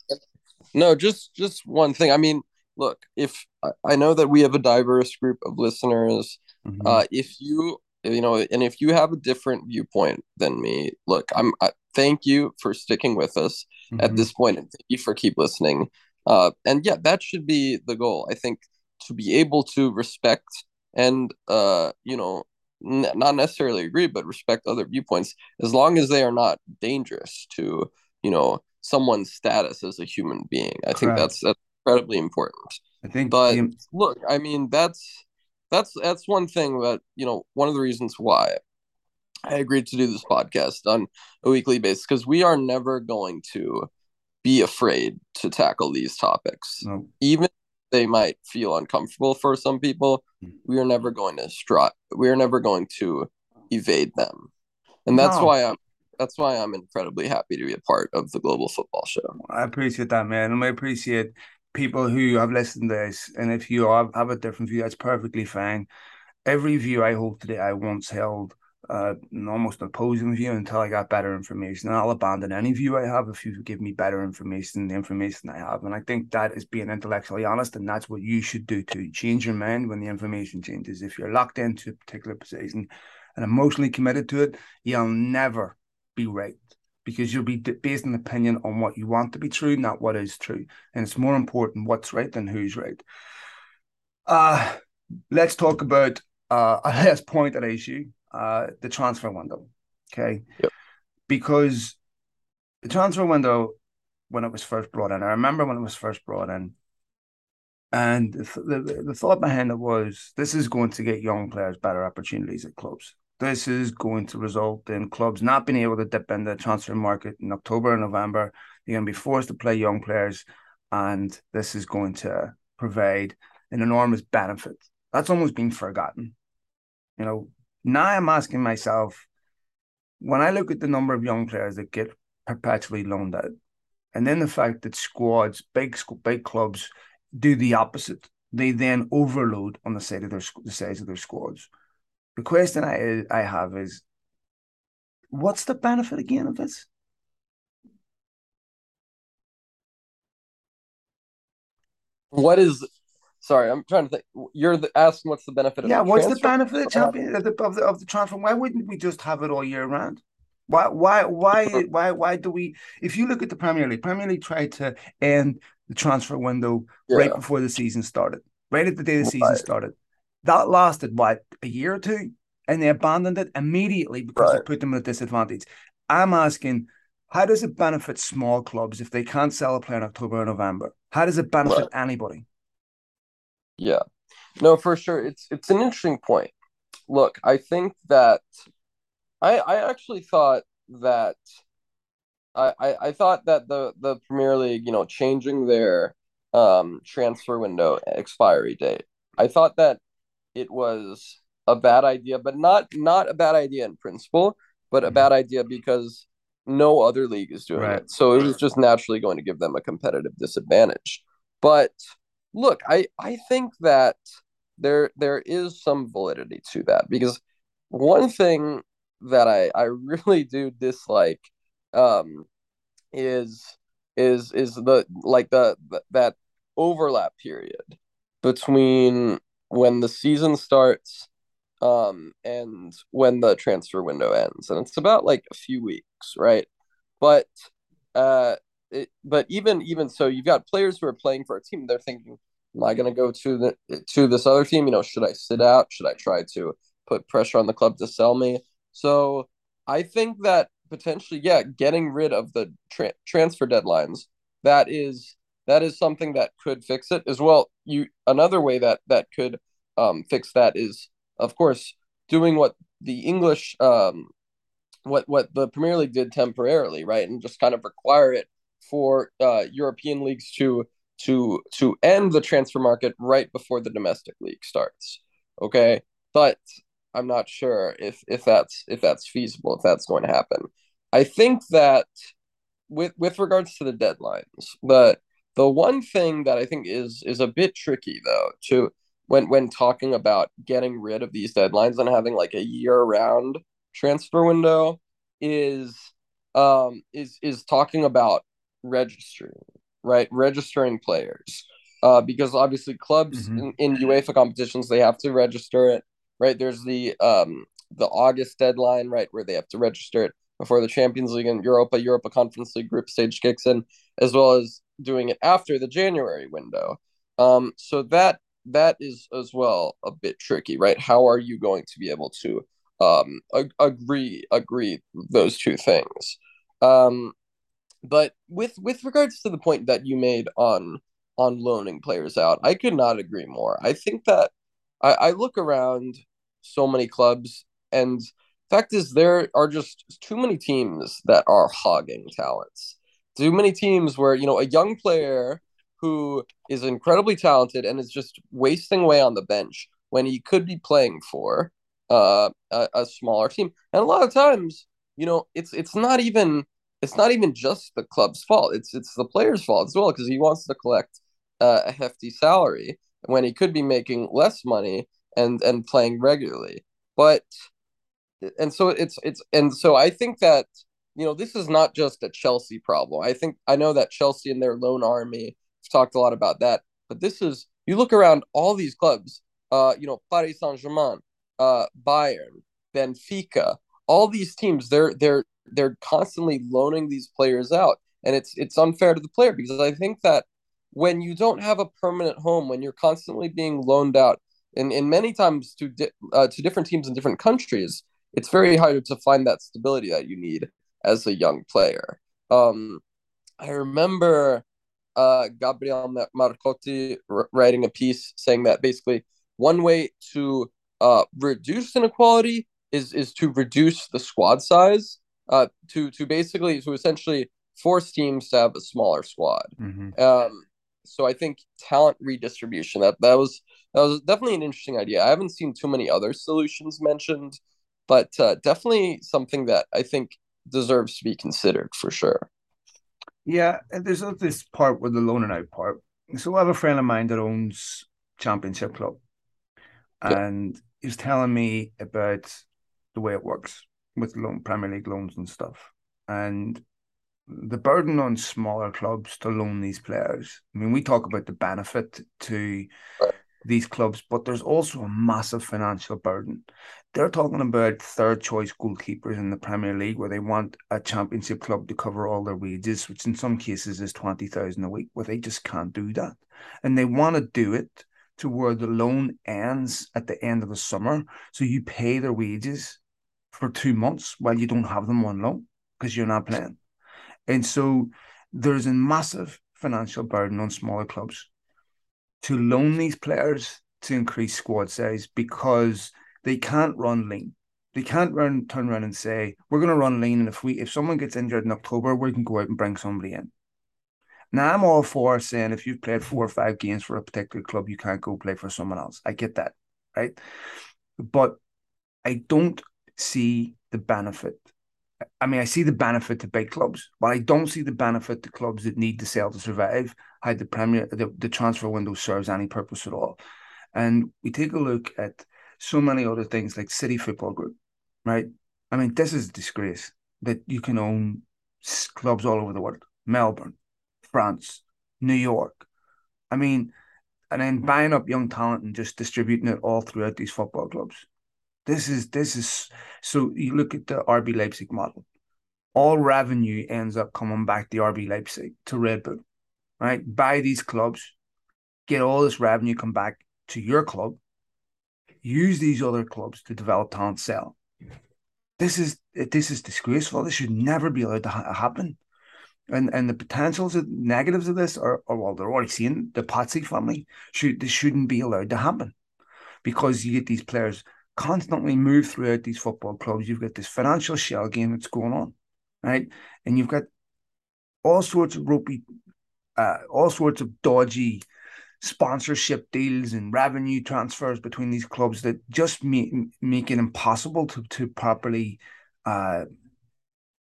No, just just one thing. I mean, look, if I know that we have a diverse group of listeners, mm-hmm. uh, if you you know, and if you have a different viewpoint than me, look, I'm I, thank you for sticking with us mm-hmm. at this point, and thank you for keep listening. Uh, and yeah, that should be the goal. I think to be able to respect and uh, you know, n- not necessarily agree, but respect other viewpoints as long as they are not dangerous to you know someone's status as a human being. I Correct. think that's that's incredibly important. I think, but the... look, I mean, that's that's that's one thing that you know one of the reasons why I agreed to do this podcast on a weekly basis because we are never going to be afraid to tackle these topics, no. even they might feel uncomfortable for some people. Hmm. We are never going to strut. We are never going to evade them, and that's no. why I'm that's why I'm incredibly happy to be a part of the Global Football Show. I appreciate that, man, and I appreciate people who have listened to this, and if you have, have a different view, that's perfectly fine. Every view I hold today, I once held uh, an almost opposing view until I got better information. And I'll abandon any view I have if you give me better information, than the information I have. And I think that is being intellectually honest, and that's what you should do to change your mind when the information changes. If you're locked into a particular position and emotionally committed to it, you'll never be right because you'll be based an opinion on what you want to be true, not what is true. And it's more important what's right than who's right. Uh, let's talk about uh, <laughs> a last point at issue, uh, the transfer window. Okay. Yep. Because the transfer window, when it was first brought in, I remember when it was first brought in, and the, the, the thought behind it was this is going to get young players better opportunities at clubs this is going to result in clubs not being able to dip in the transfer market in October and November. They're going to be forced to play young players, and this is going to provide an enormous benefit. That's almost been forgotten. You know, now I'm asking myself when I look at the number of young players that get perpetually loaned out, and then the fact that squads, big big clubs, do the opposite. They then overload on the side of their the size of their squads the question I I have is, what's the benefit again of this? What is? Sorry, I'm trying to think. You're the, asking what's the benefit? Yeah, what's the benefit of the uh, champion of the, of the of the transfer? Why wouldn't we just have it all year round? Why why why why why do we? If you look at the Premier League, Premier League tried to end the transfer window yeah. right before the season started, right at the day the season right. started. That lasted what a year or two, and they abandoned it immediately because right. it put them at a disadvantage. I'm asking, how does it benefit small clubs if they can't sell a player in October or November? How does it benefit right. anybody? Yeah, no, for sure. It's it's an interesting point. Look, I think that I I actually thought that I, I, I thought that the the Premier League, you know, changing their um transfer window expiry date. I thought that it was a bad idea, but not not a bad idea in principle, but a mm-hmm. bad idea because no other league is doing right. it. So it was just naturally going to give them a competitive disadvantage. But look, I I think that there there is some validity to that because one thing that I I <laughs> really do dislike um is is is the like the, the that overlap period between when the season starts um and when the transfer window ends. And it's about like a few weeks right? But uh it, but even even so you've got players who are playing for a team they're thinking am i going to go to the to this other team? You know should i sit out? Should i try to put pressure on the club to sell me? So i think that potentially yeah getting rid of the tra- transfer deadlines that is that is something that could fix it as well you another way that that could um, fix that is of course, doing what the English, um, what what the Premier League did temporarily, right, and just kind of require it for uh, European leagues to to to end the transfer market right before the domestic league starts. Okay, but I'm not sure if if that's if that's feasible, if that's going to happen. I think that with with regards to the deadlines, the the one thing that I think is is a bit tricky though to when when talking about getting rid of these deadlines and having like a year round transfer window is um is is talking about registering right registering players uh because obviously clubs mm-hmm. in, in UEFA competitions they have to register it right there's the um the August deadline right where they have to register it before the Champions League and Europa Europa Conference League group stage kicks in as well as doing it after the January window um so that that is as well a bit tricky, right? How are you going to be able to um, ag- agree agree those two things? Um, but with with regards to the point that you made on on loaning players out, I could not agree more. I think that I, I look around so many clubs, and fact is there are just too many teams that are hogging talents. Too many teams where you know a young player who is incredibly talented and is just wasting away on the bench when he could be playing for uh, a, a smaller team. And a lot of times, you know, it's it's not even it's not even just the club's fault. It's it's the player's fault as well because he wants to collect uh, a hefty salary when he could be making less money and and playing regularly. But and so it's it's and so I think that you know this is not just a Chelsea problem. I think I know that Chelsea and their loan army talked a lot about that. But this is you look around all these clubs, uh, you know, Paris Saint Germain, uh, Bayern, Benfica, all these teams, they're they're they're constantly loaning these players out, and it's it's unfair to the player because I think that when you don't have a permanent home, when you're constantly being loaned out, and, and many times to di- uh, to different teams in different countries, it's very hard to find that stability that you need as a young player. Um, I remember uh, Gabriel Marcotti writing a piece saying that basically one way to uh, reduce inequality is is to reduce the squad size, uh, to to basically to essentially force teams to have a smaller squad. Mm-hmm. Um, so I think talent redistribution that that was that was definitely an interesting idea. I haven't seen too many other solutions mentioned, but uh, definitely something that I think deserves to be considered for sure. Yeah, and there's this part with the loaning out part. So I have a friend of mine that owns Championship Club, and yeah. he's telling me about the way it works with loan Premier League loans and stuff, and the burden on smaller clubs to loan these players. I mean, we talk about the benefit to right these clubs, but there's also a massive financial burden. They're talking about third choice goalkeepers in the Premier League where they want a championship club to cover all their wages, which in some cases is 20,000 a week, where they just can't do that. And they want to do it to where the loan ends at the end of the summer. So you pay their wages for two months while you don't have them on loan because you're not playing. And so there's a massive financial burden on smaller clubs to loan these players to increase squad size because they can't run lean. They can't run turn around and say, We're gonna run lean and if we if someone gets injured in October, we can go out and bring somebody in. Now I'm all for saying if you've played four or five games for a particular club, you can't go play for someone else. I get that, right? But I don't see the benefit. I mean, I see the benefit to big clubs, but I don't see the benefit to clubs that need to sell to survive how the Premier the, the transfer window serves any purpose at all. And we take a look at so many other things like City Football Group, right? I mean, this is a disgrace that you can own clubs all over the world Melbourne, France, New York. I mean, and then buying up young talent and just distributing it all throughout these football clubs. This is this is so you look at the RB Leipzig model. All revenue ends up coming back to RB Leipzig to Red Bull, right? Buy these clubs, get all this revenue come back to your club, use these other clubs to develop talent, sell. This is this is disgraceful. This should never be allowed to ha- happen. And and the potentials of negatives of this are, are well, they're already seeing the Pozzo family. Should this shouldn't be allowed to happen because you get these players constantly move throughout these football clubs. You've got this financial shell game that's going on, right? And you've got all sorts of ropey, uh, all sorts of dodgy sponsorship deals and revenue transfers between these clubs that just make, make it impossible to to properly uh,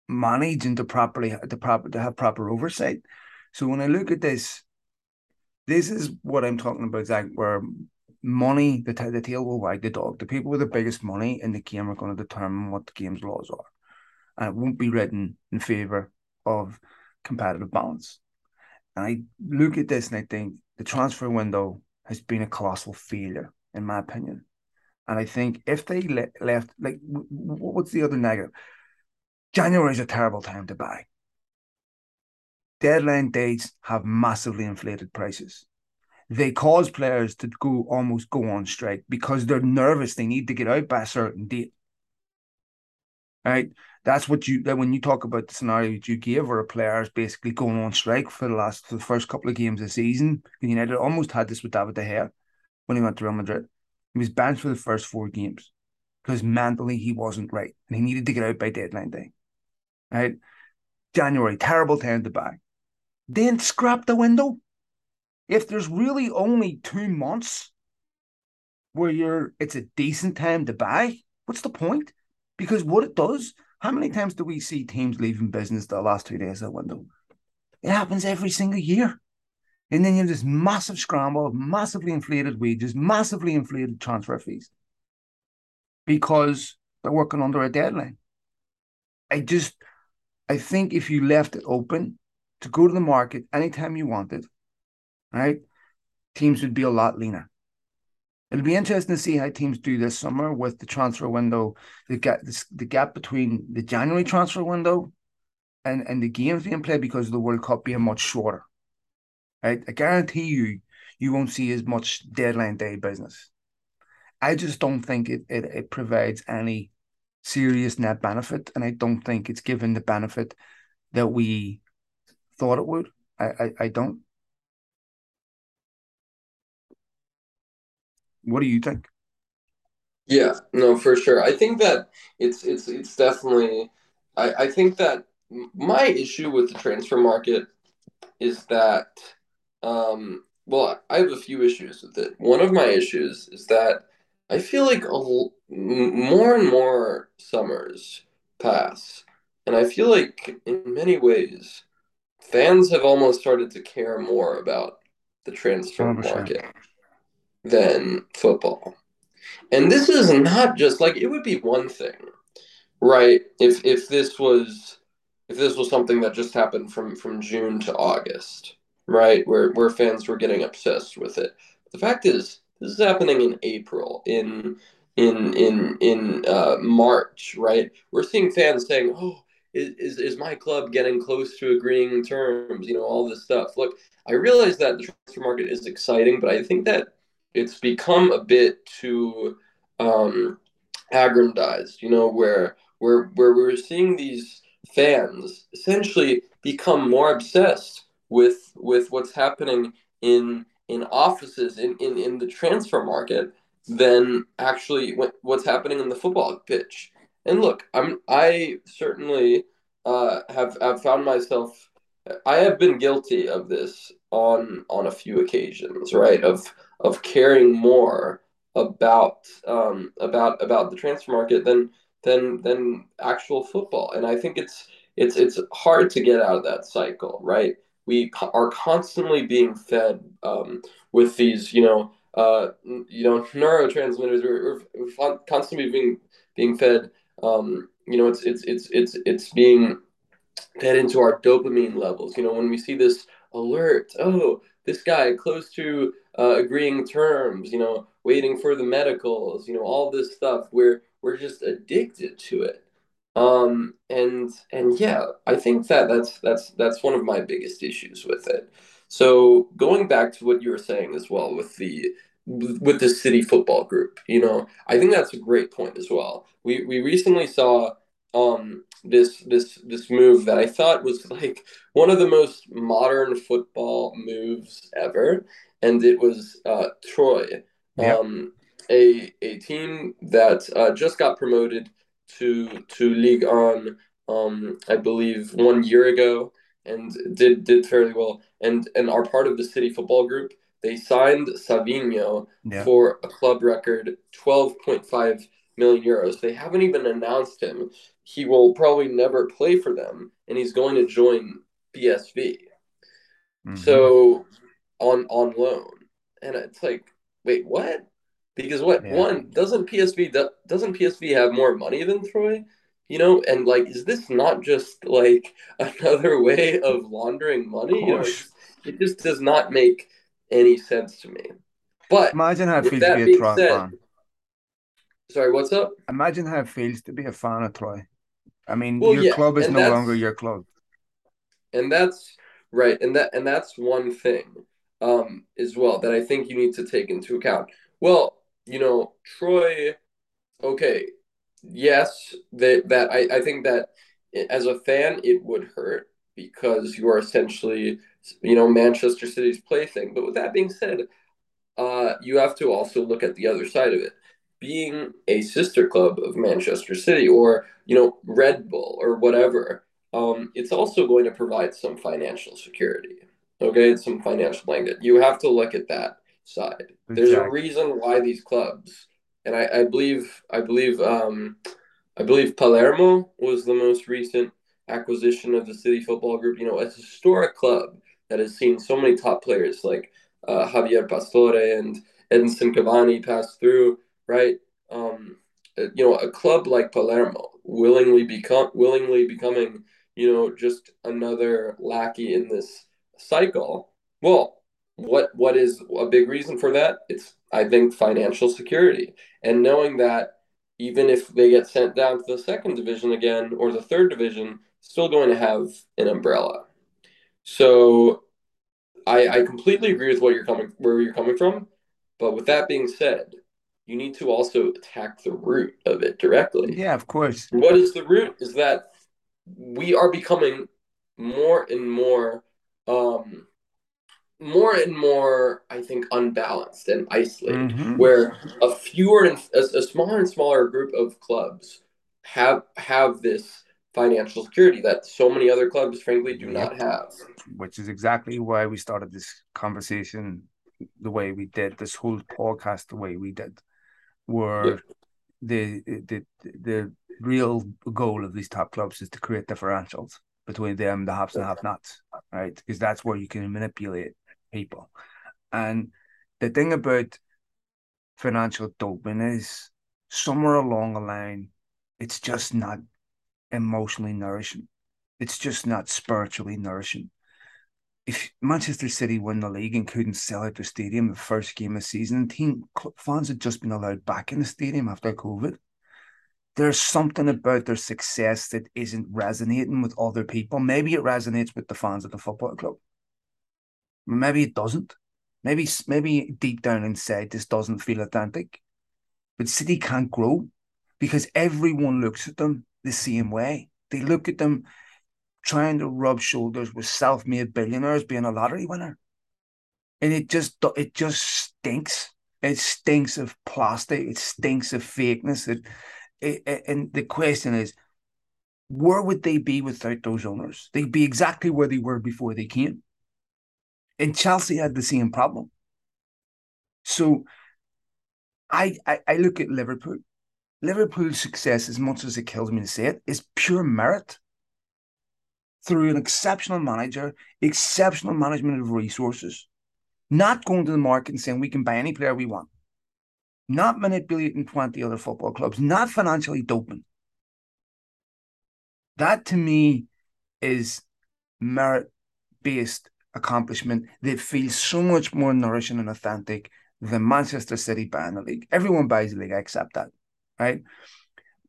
manage and to properly to proper to have proper oversight. So when I look at this, this is what I'm talking about, Zach, where money, the, the tail will wag the dog. The people with the biggest money in the game are going to determine what the game's laws are. And it won't be written in favor of competitive balance. And I look at this and I think the transfer window has been a colossal failure, in my opinion. And I think if they le- left, like, what's the other negative? January is a terrible time to buy. Deadline dates have massively inflated prices they cause players to go almost go on strike because they're nervous. They need to get out by a certain date. Right? That's what you that when you talk about the scenario that you gave where a player is basically going on strike for the last for the first couple of games of the season. United almost had this with David De Gea when he went to Real Madrid. He was benched for the first four games because mentally he wasn't right and he needed to get out by deadline day. Right? January, terrible time to buy. Then scrap the window if there's really only two months where you're it's a decent time to buy, what's the point? Because what it does, how many times do we see teams leaving business the last two days of the window? It happens every single year. And then you have this massive scramble of massively inflated wages, massively inflated transfer fees because they're working under a deadline. I just, I think if you left it open to go to the market anytime you wanted, right? Teams would be a lot leaner. It'll be interesting to see how teams do this summer with the transfer window. The gap, the gap between the January transfer window and, and the games being played because of the World Cup being much shorter. Right? I guarantee you, you won't see as much deadline day business. I just don't think it, it, it provides any serious net benefit, and I don't think it's given the benefit that we thought it would. I, I, I don't. What do you think? Yeah, no, for sure. I think that it's it's it's definitely. I I think that my issue with the transfer market is that, um, well, I have a few issues with it. One of my issues is that I feel like a, more and more summers pass, and I feel like in many ways, fans have almost started to care more about the transfer 100%. market than football. And this is not just like it would be one thing, right? If if this was if this was something that just happened from from June to August, right? Where where fans were getting obsessed with it. The fact is this is happening in April, in in in in uh, March, right? We're seeing fans saying, "Oh, is, is my club getting close to agreeing terms?" You know, all this stuff. Look, I realize that the transfer market is exciting, but I think that it's become a bit too um, aggrandized, you know, where where where we're seeing these fans essentially become more obsessed with with what's happening in in offices in, in, in the transfer market than actually what, what's happening in the football pitch. And look, I'm I certainly uh, have have found myself I have been guilty of this on on a few occasions, right? Of of caring more about um, about about the transfer market than than than actual football. And I think it's it's it's hard to get out of that cycle, right? We are constantly being fed um, with these, you know, uh, you know, neurotransmitters. We're, we're constantly being being fed um, you know, it's it's it's it's it's being fed into our dopamine levels. You know, when we see this alert, oh, this guy close to uh, agreeing terms, you know, waiting for the medicals, you know, all this stuff. We're we're just addicted to it. Um, and and yeah, I think that that's that's that's one of my biggest issues with it. So going back to what you were saying as well with the with the city football group, you know, I think that's a great point as well. We we recently saw um this this this move that I thought was like one of the most modern football moves ever, and it was uh, Yep. um, a a team that uh, just got promoted to to Ligue 1, um, I believe one year ago, and did did fairly well, and and are part of the City Football Group. They signed Savinho Yeah. for a club record twelve point five million euros. They haven't even announced him. He will probably never play for them, and he's going to join PSV. Mhm. So on on loan, and it's like, wait, what? Because what Yeah. one doesn't PSV do- doesn't PSV have more money than Troyes? You know, and like, is this not just like <laughs> another way of laundering money? You know, it just does not make any sense to me. But Imagine how it feels to be a Troyes fan. sorry, what's up? Imagine how it feels to be a fan of Troyes. I mean, Well, your yeah, club is no longer your club. and that's right, and that and that's one thing um as well that I think you need to take into account. Well, you know, Troyes okay, yes, that that I, I think that as a fan it would hurt because you are essentially you know Manchester City's plaything. But with that being said, uh, you have to also look at the other side of it. Being a sister club of Manchester City or you know Red Bull or whatever, um, it's also going to provide some financial security. Okay, it's some financial blanket. You have to look at that side. There's a reason why these clubs, and I, I believe I believe um, I believe Palermo was the most recent acquisition of the City Football Group. You know, a historic club that has seen so many top players like uh, Javier Pastore and Edinson Cavani pass through, right? Um, uh, you know, a club like Palermo willingly become willingly becoming, you know, just another lackey in this cycle. Well, what what is a big reason for that? It's I think financial security and knowing that even if they get sent down to the second division again or the third division, still going to have an umbrella. So I, I completely agree with what you're coming where you're coming from, but with that being said, you need to also attack the root of it directly. Yeah, of course. What is the root? Is that we are becoming more and more um more and more, I think, unbalanced and isolated, hmm where a fewer and a, a smaller and smaller group of clubs have have this financial security that so many other clubs, frankly, do not have. Which is exactly why we started this conversation the way we did, this whole podcast the way we did, where Yep. the the the real goal of these top clubs is to create differentials between them, the haves and have-nots, right? Because that's where you can manipulate people. And the thing about financial doping is somewhere along the line, it's just not emotionally nourishing. It's just not spiritually nourishing. If Manchester City won the league and couldn't sell out the stadium the first game of the season, team fans had just been allowed back in the stadium after COVID. There's something about their success that isn't resonating with other people. Maybe it resonates with the fans of the football club. Maybe it doesn't. Maybe maybe deep down inside this doesn't feel authentic. But City can't grow because everyone looks at them the same way. They look at them trying to rub shoulders with self-made billionaires being a lottery winner. And it just it just stinks. It stinks of plastic. It stinks of fakeness. It, it, and the question is, where would they be without those owners? They'd be exactly where they were before they came. And Chelsea had the same problem. So I, I, I look at Liverpool. Liverpool's success, as much as it kills me to say it, is pure merit through an exceptional manager, exceptional management of resources, not going to the market and saying we can buy any player we want, not manipulating 20 other football clubs, not financially doping. That to me is merit based accomplishment that feels so much more nourishing and authentic than Manchester City buying the league. Everyone buys the league, I accept that, right?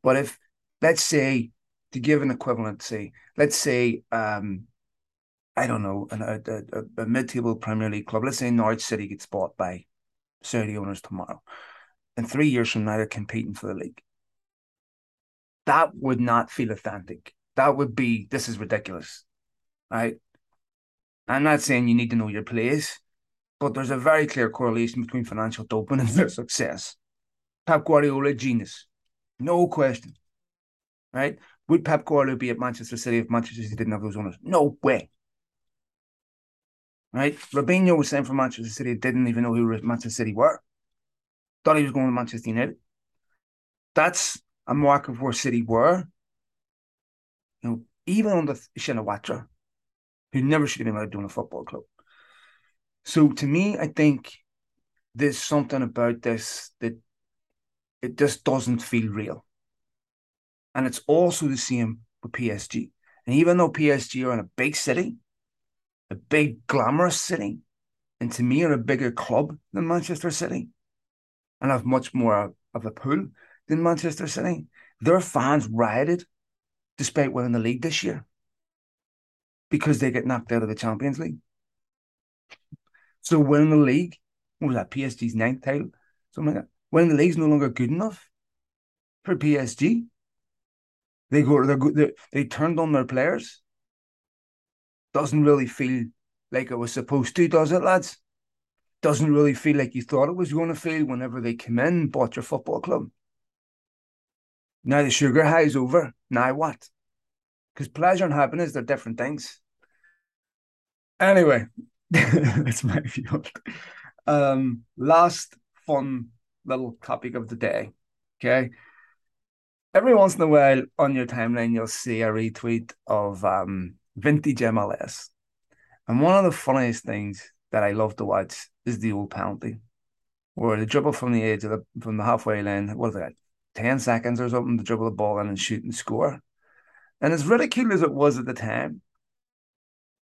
But if let's say to give an equivalent, say let's say um, I don't know a, a, a mid-table Premier League club. Let's say Norwich City gets bought by Saudi owners tomorrow, and three years from now they're competing for the league. That would not feel authentic. That would be this is ridiculous, right? I'm not saying you need to know your place, but there's a very clear correlation between financial doping <laughs> and their success. Pep Guardiola, genius, no question. Right? Would Pep Guardiola be at Manchester City if Manchester City didn't have those owners? No way. Right? Robinho was saying for Manchester City, didn't even know who Manchester City were. Thought he was going to Manchester United. That's a mark of where City were. You know, even on under Shinawatra, who never should have been doing a football club. So to me, I think there's something about this that it just doesn't feel real. And it's also the same with PSG. And even though PSG are in a big city, a big glamorous city, and to me are a bigger club than Manchester City, and have much more of a pull than Manchester City, their fans rioted despite winning the league this year because they get knocked out of the Champions League. So winning the league, what was that? PSG's ninth title, something like that. Winning the league's no longer good enough for PSG. They go, they they turned on their players. Doesn't really feel like it was supposed to, does it, lads? Doesn't really feel like you thought it was going to feel whenever they came in bought your football club. Now the sugar high is over. Now what? Because pleasure and happiness, they're different things. Anyway, <laughs> that's my view. Um, last fun little topic of the day. Okay. Every once in a while on your timeline, you'll see a retweet of um, vintage MLS. And one of the funniest things that I love to watch is the old penalty, where the dribble from the edge of the from the halfway line, what is that, 10 seconds or something to dribble the ball in and shoot and score. And as ridiculous as it was at the time,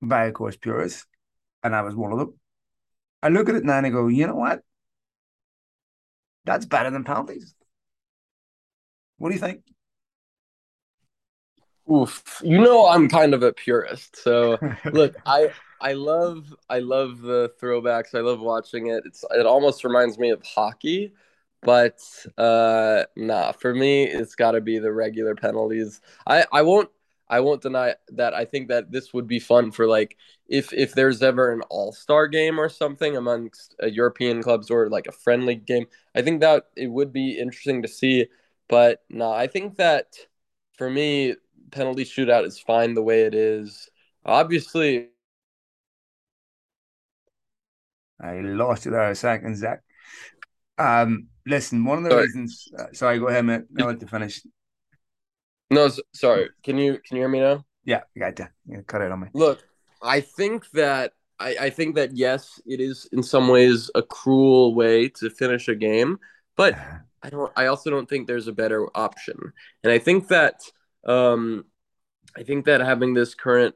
by of course purists, and I was one of them. I look at it now and I go, you know what? That's better than penalties. What do you think? Oof. You know I'm kind of a purist. So <laughs> look, I I love I love the throwbacks. I love watching it. It's it almost reminds me of hockey, but uh nah, for me it's got to be the regular penalties. I I won't I won't deny that I think that this would be fun for like if if there's ever an all-star game or something amongst uh, European clubs or like a friendly game. I think that it would be interesting to see, but no, I think that for me penalty shootout is fine the way it is. Obviously I lost you there a second, Zach. Um, listen, one of the sorry. reasons. Uh, sorry, go ahead, mate. I'll let you finish. No, sorry. Can you can you hear me now? Yeah, I got you. Yeah, cut it on me. Look, I think that I, I think that yes, it is in some ways a cruel way to finish a game, but I don't. I also don't think there's a better option, and I think that um, I think that having this current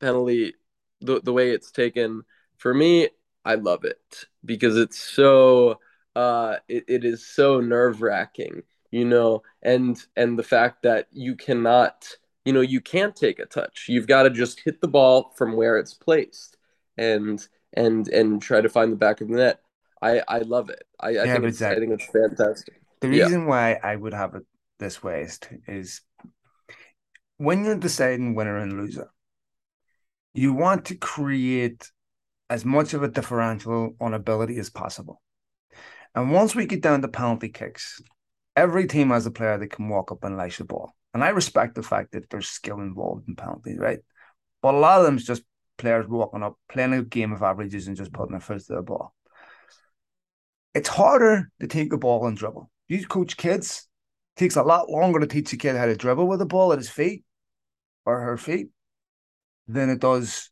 penalty, the the way it's taken, for me, I love it because it's so uh, it, it is so nerve wracking you know, and and the fact that you cannot, you know, you can't take a touch. You've got to just hit the ball from where it's placed and and and try to find the back of the net. I I love it. I, I think it's. I think it's fantastic. The reason yeah. why I would have it this way is, is when you're deciding winner and loser, you want to create as much of a differential on ability as possible. And once we get down to penalty kicks, every team has a player that can walk up and lash the ball. And I respect the fact that there's skill involved in penalties, right? But a lot of them is just players walking up, playing a game of averages and just putting their foot to the ball. It's harder to take a ball and dribble. You coach kids, it takes a lot longer to teach a kid how to dribble with a ball at his feet or her feet than it does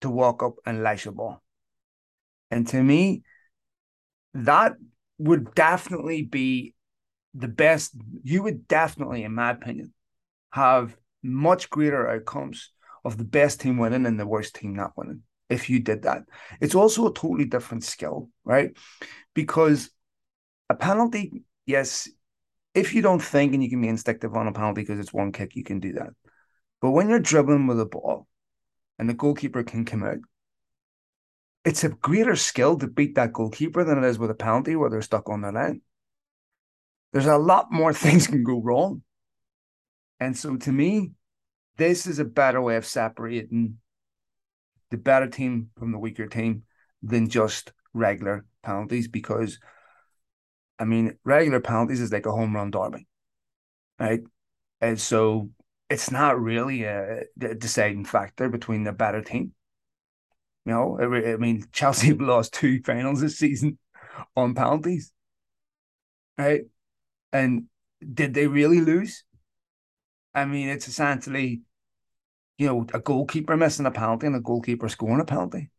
to walk up and lash a ball. And to me, that would definitely be the best you would definitely, in my opinion, have much greater outcomes of the best team winning and the worst team not winning if you did that. It's also a totally different skill, right? Because a penalty, yes, if you don't think and you can be instinctive on a penalty because it's one kick, you can do that. But when you're dribbling with a ball and the goalkeeper can come out, it's a greater skill to beat that goalkeeper than it is with a penalty where they're stuck on the line. There's a lot more <laughs> things can go wrong. And so to me, this is a better way of separating the better team from the weaker team than just regular penalties because I mean regular penalties is like a home run derby. Right. And so it's not really a, deciding factor between the better team. You know, I, I mean, <laughs> Chelsea lost two finals this season <laughs> on penalties, right? And did they really lose? I mean, it's essentially, you know, a goalkeeper missing a penalty and a goalkeeper scoring a penalty.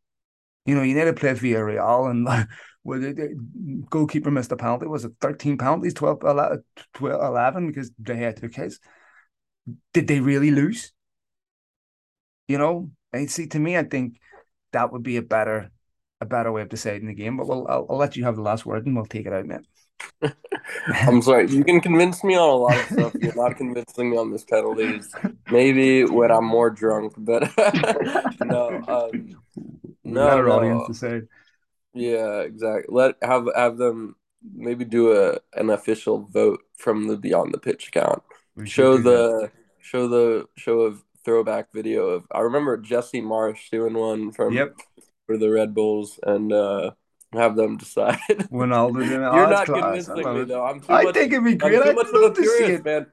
You know, you need to play Villarreal and <laughs> where the, the, goalkeeper missed a penalty. Was it 13 penalties, 12, 11, 12, 11 because they had two kids? Did they really lose? You know, and see, to me, I think that would be a better a better way of deciding the game. But we'll, I'll, I'll let you have the last word and we'll take it out, man. <laughs> I'm sorry. You can convince me on a lot of stuff. You're not convincing me on this penalties. Maybe when I'm more drunk, but <laughs> no. Um, no, no. audience to say. Yeah, exactly. Let have have them maybe do a an official vote from the Beyond the Pitch account. Show the show the show of throwback video of I remember Jesse Marsch doing one from Yep. for the Red Bulls and uh have them decide. <laughs> Ronaldo doing it. You're not class. Convincing me it. though. I'm too I much. think it'd be I'm great. too I'd much of a purist, man.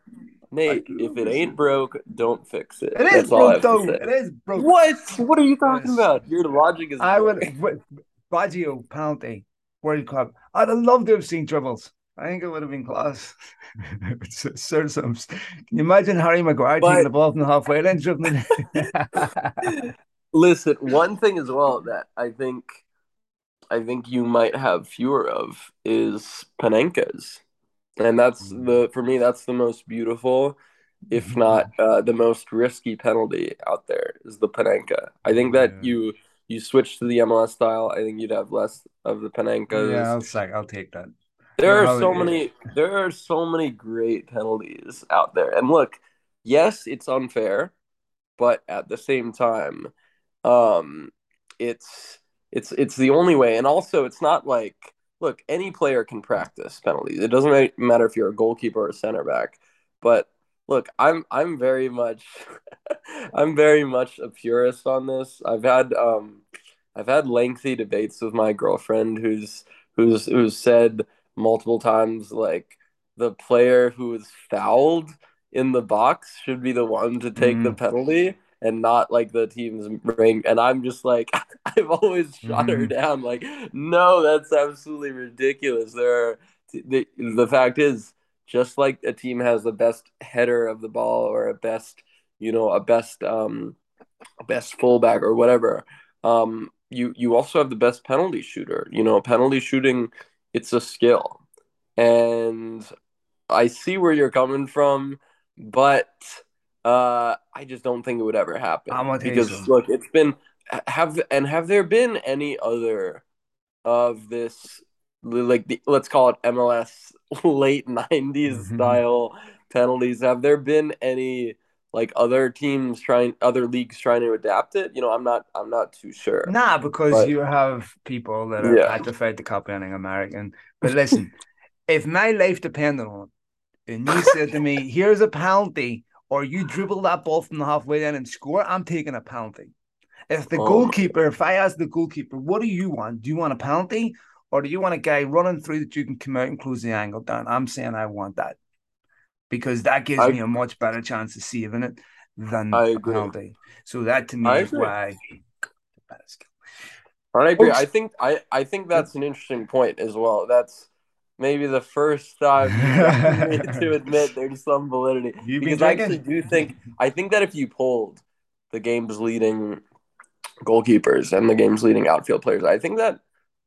Nate, if it ain't broke, don't fix it. It is That's broke though. It is broke. What? What are you talking about? Your logic is. I broke. would Baggio penalty World Cup. I'd have loved to have seen dribbles. I think it would have been class. It's- <laughs> it's Sir Sims. Can you imagine Harry Maguire But- taking the ball from the halfway line, dribbling? <laughs> <laughs> Listen, one thing as well that I think I think you might have fewer of is Panenkas. And that's Mm. the for me that's the most beautiful, if Mm-hmm. not uh, the most risky penalty out there is the Panenka. I think that Yeah. you you switch to the MLS style, I think you'd have less of the Panenkas. yeah, I'll say I'll take that. There Yeah, are so many there are so many great penalties out there. And look, yes, it's unfair, but at the same time, um it's it's it's the only way. And also it's not like look, any player can practice penalties. It doesn't matter if you're a goalkeeper or a center back. But look, I'm I'm very much <laughs> I'm very much a purist on this. I've had um I've had lengthy debates with my girlfriend who's who's who's said multiple times like the player who is fouled in the box should be the one to take the Mm. penalty and not like the team's ring and i'm just like <laughs> i've always shot her Mhm. down like no that's absolutely ridiculous there are the, the fact is just like a team has the best header of the ball or a best you know a best um a best fullback or whatever um you you also have the best penalty shooter. You know penalty shooting it's a skill. And i see where you're coming from but uh i just don't think it would ever happen. I'm gonna tell you because something. look it's been have and have there been any other of this like the, let's call it mls <laughs> late 90s Mhm. style penalties have there been any like other teams trying other leagues trying to adapt it you know i'm not i'm not too sure Nah, because But- you have people that are Yeah. petrified to copy anything American. But listen, <laughs> if my life depended on it, and you said to me, <laughs> "Here's a penalty," or you dribble that ball from the halfway line and score, I'm taking a penalty. If the Oh goalkeeper, if I ask the goalkeeper, "What do you want? Do you want a penalty, or do you want a guy running through that you can come out and close the angle down?" I'm saying I want that because that gives I- me a much better chance of saving it than I a agree. penalty. So that to me I is agree. why. I agree. I think I, I think that's an interesting point as well. That's maybe the first time you've gotten me to admit there's some validity. You've been because I actually do think I think that if you polled the game's leading goalkeepers and the game's leading outfield players, I think that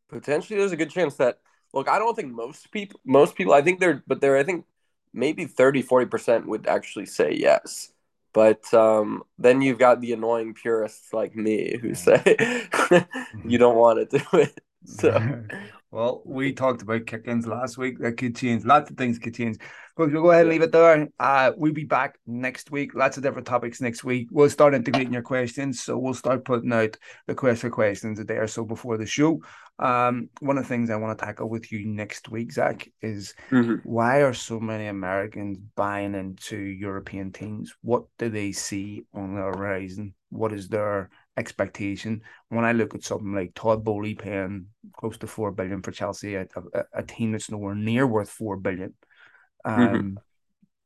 potentially there's a good chance that look, I don't think most people most people I think they're but they're I think maybe 30 40% would actually say yes. But um, then you've got the annoying purists like me who say <laughs> you don't want to do it. So <laughs> <laughs> well, we talked about kick-ins last week. That could change. Lots of things could change. But we'll go ahead and leave it there. Uh, we'll be back next week. Lots of different topics next week. We'll start integrating your questions. So we'll start putting out the quest for questions a day or so before the show. Um, one of the things I want to tackle with you next week, Zach, is mm-hmm. why are so many Americans buying into European teams? What do they see on the horizon? What is their expectation. When I look at something like Todd Boehly paying close to four billion for Chelsea, a, a, a team that's nowhere near worth four billion, mm-hmm. um, mm-hmm.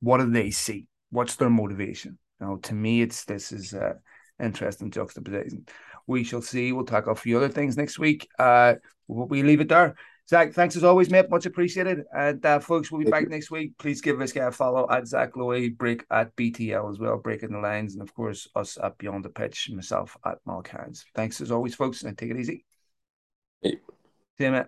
what do they see? What's their motivation? You know, to me, it's this is uh, interesting juxtaposition. We shall see. We'll talk a few other things next week. Uh, we leave it there. Zach, thanks as always, mate. Much appreciated. And uh, folks, we'll be Thank back you. next week. Please give this guy a follow at Zach Lowy, break at BTL as well, breaking the lines, and of course, us at Beyond the Pitch, myself at Malk Thanks as always, folks, and take it easy. Hey. See you, mate.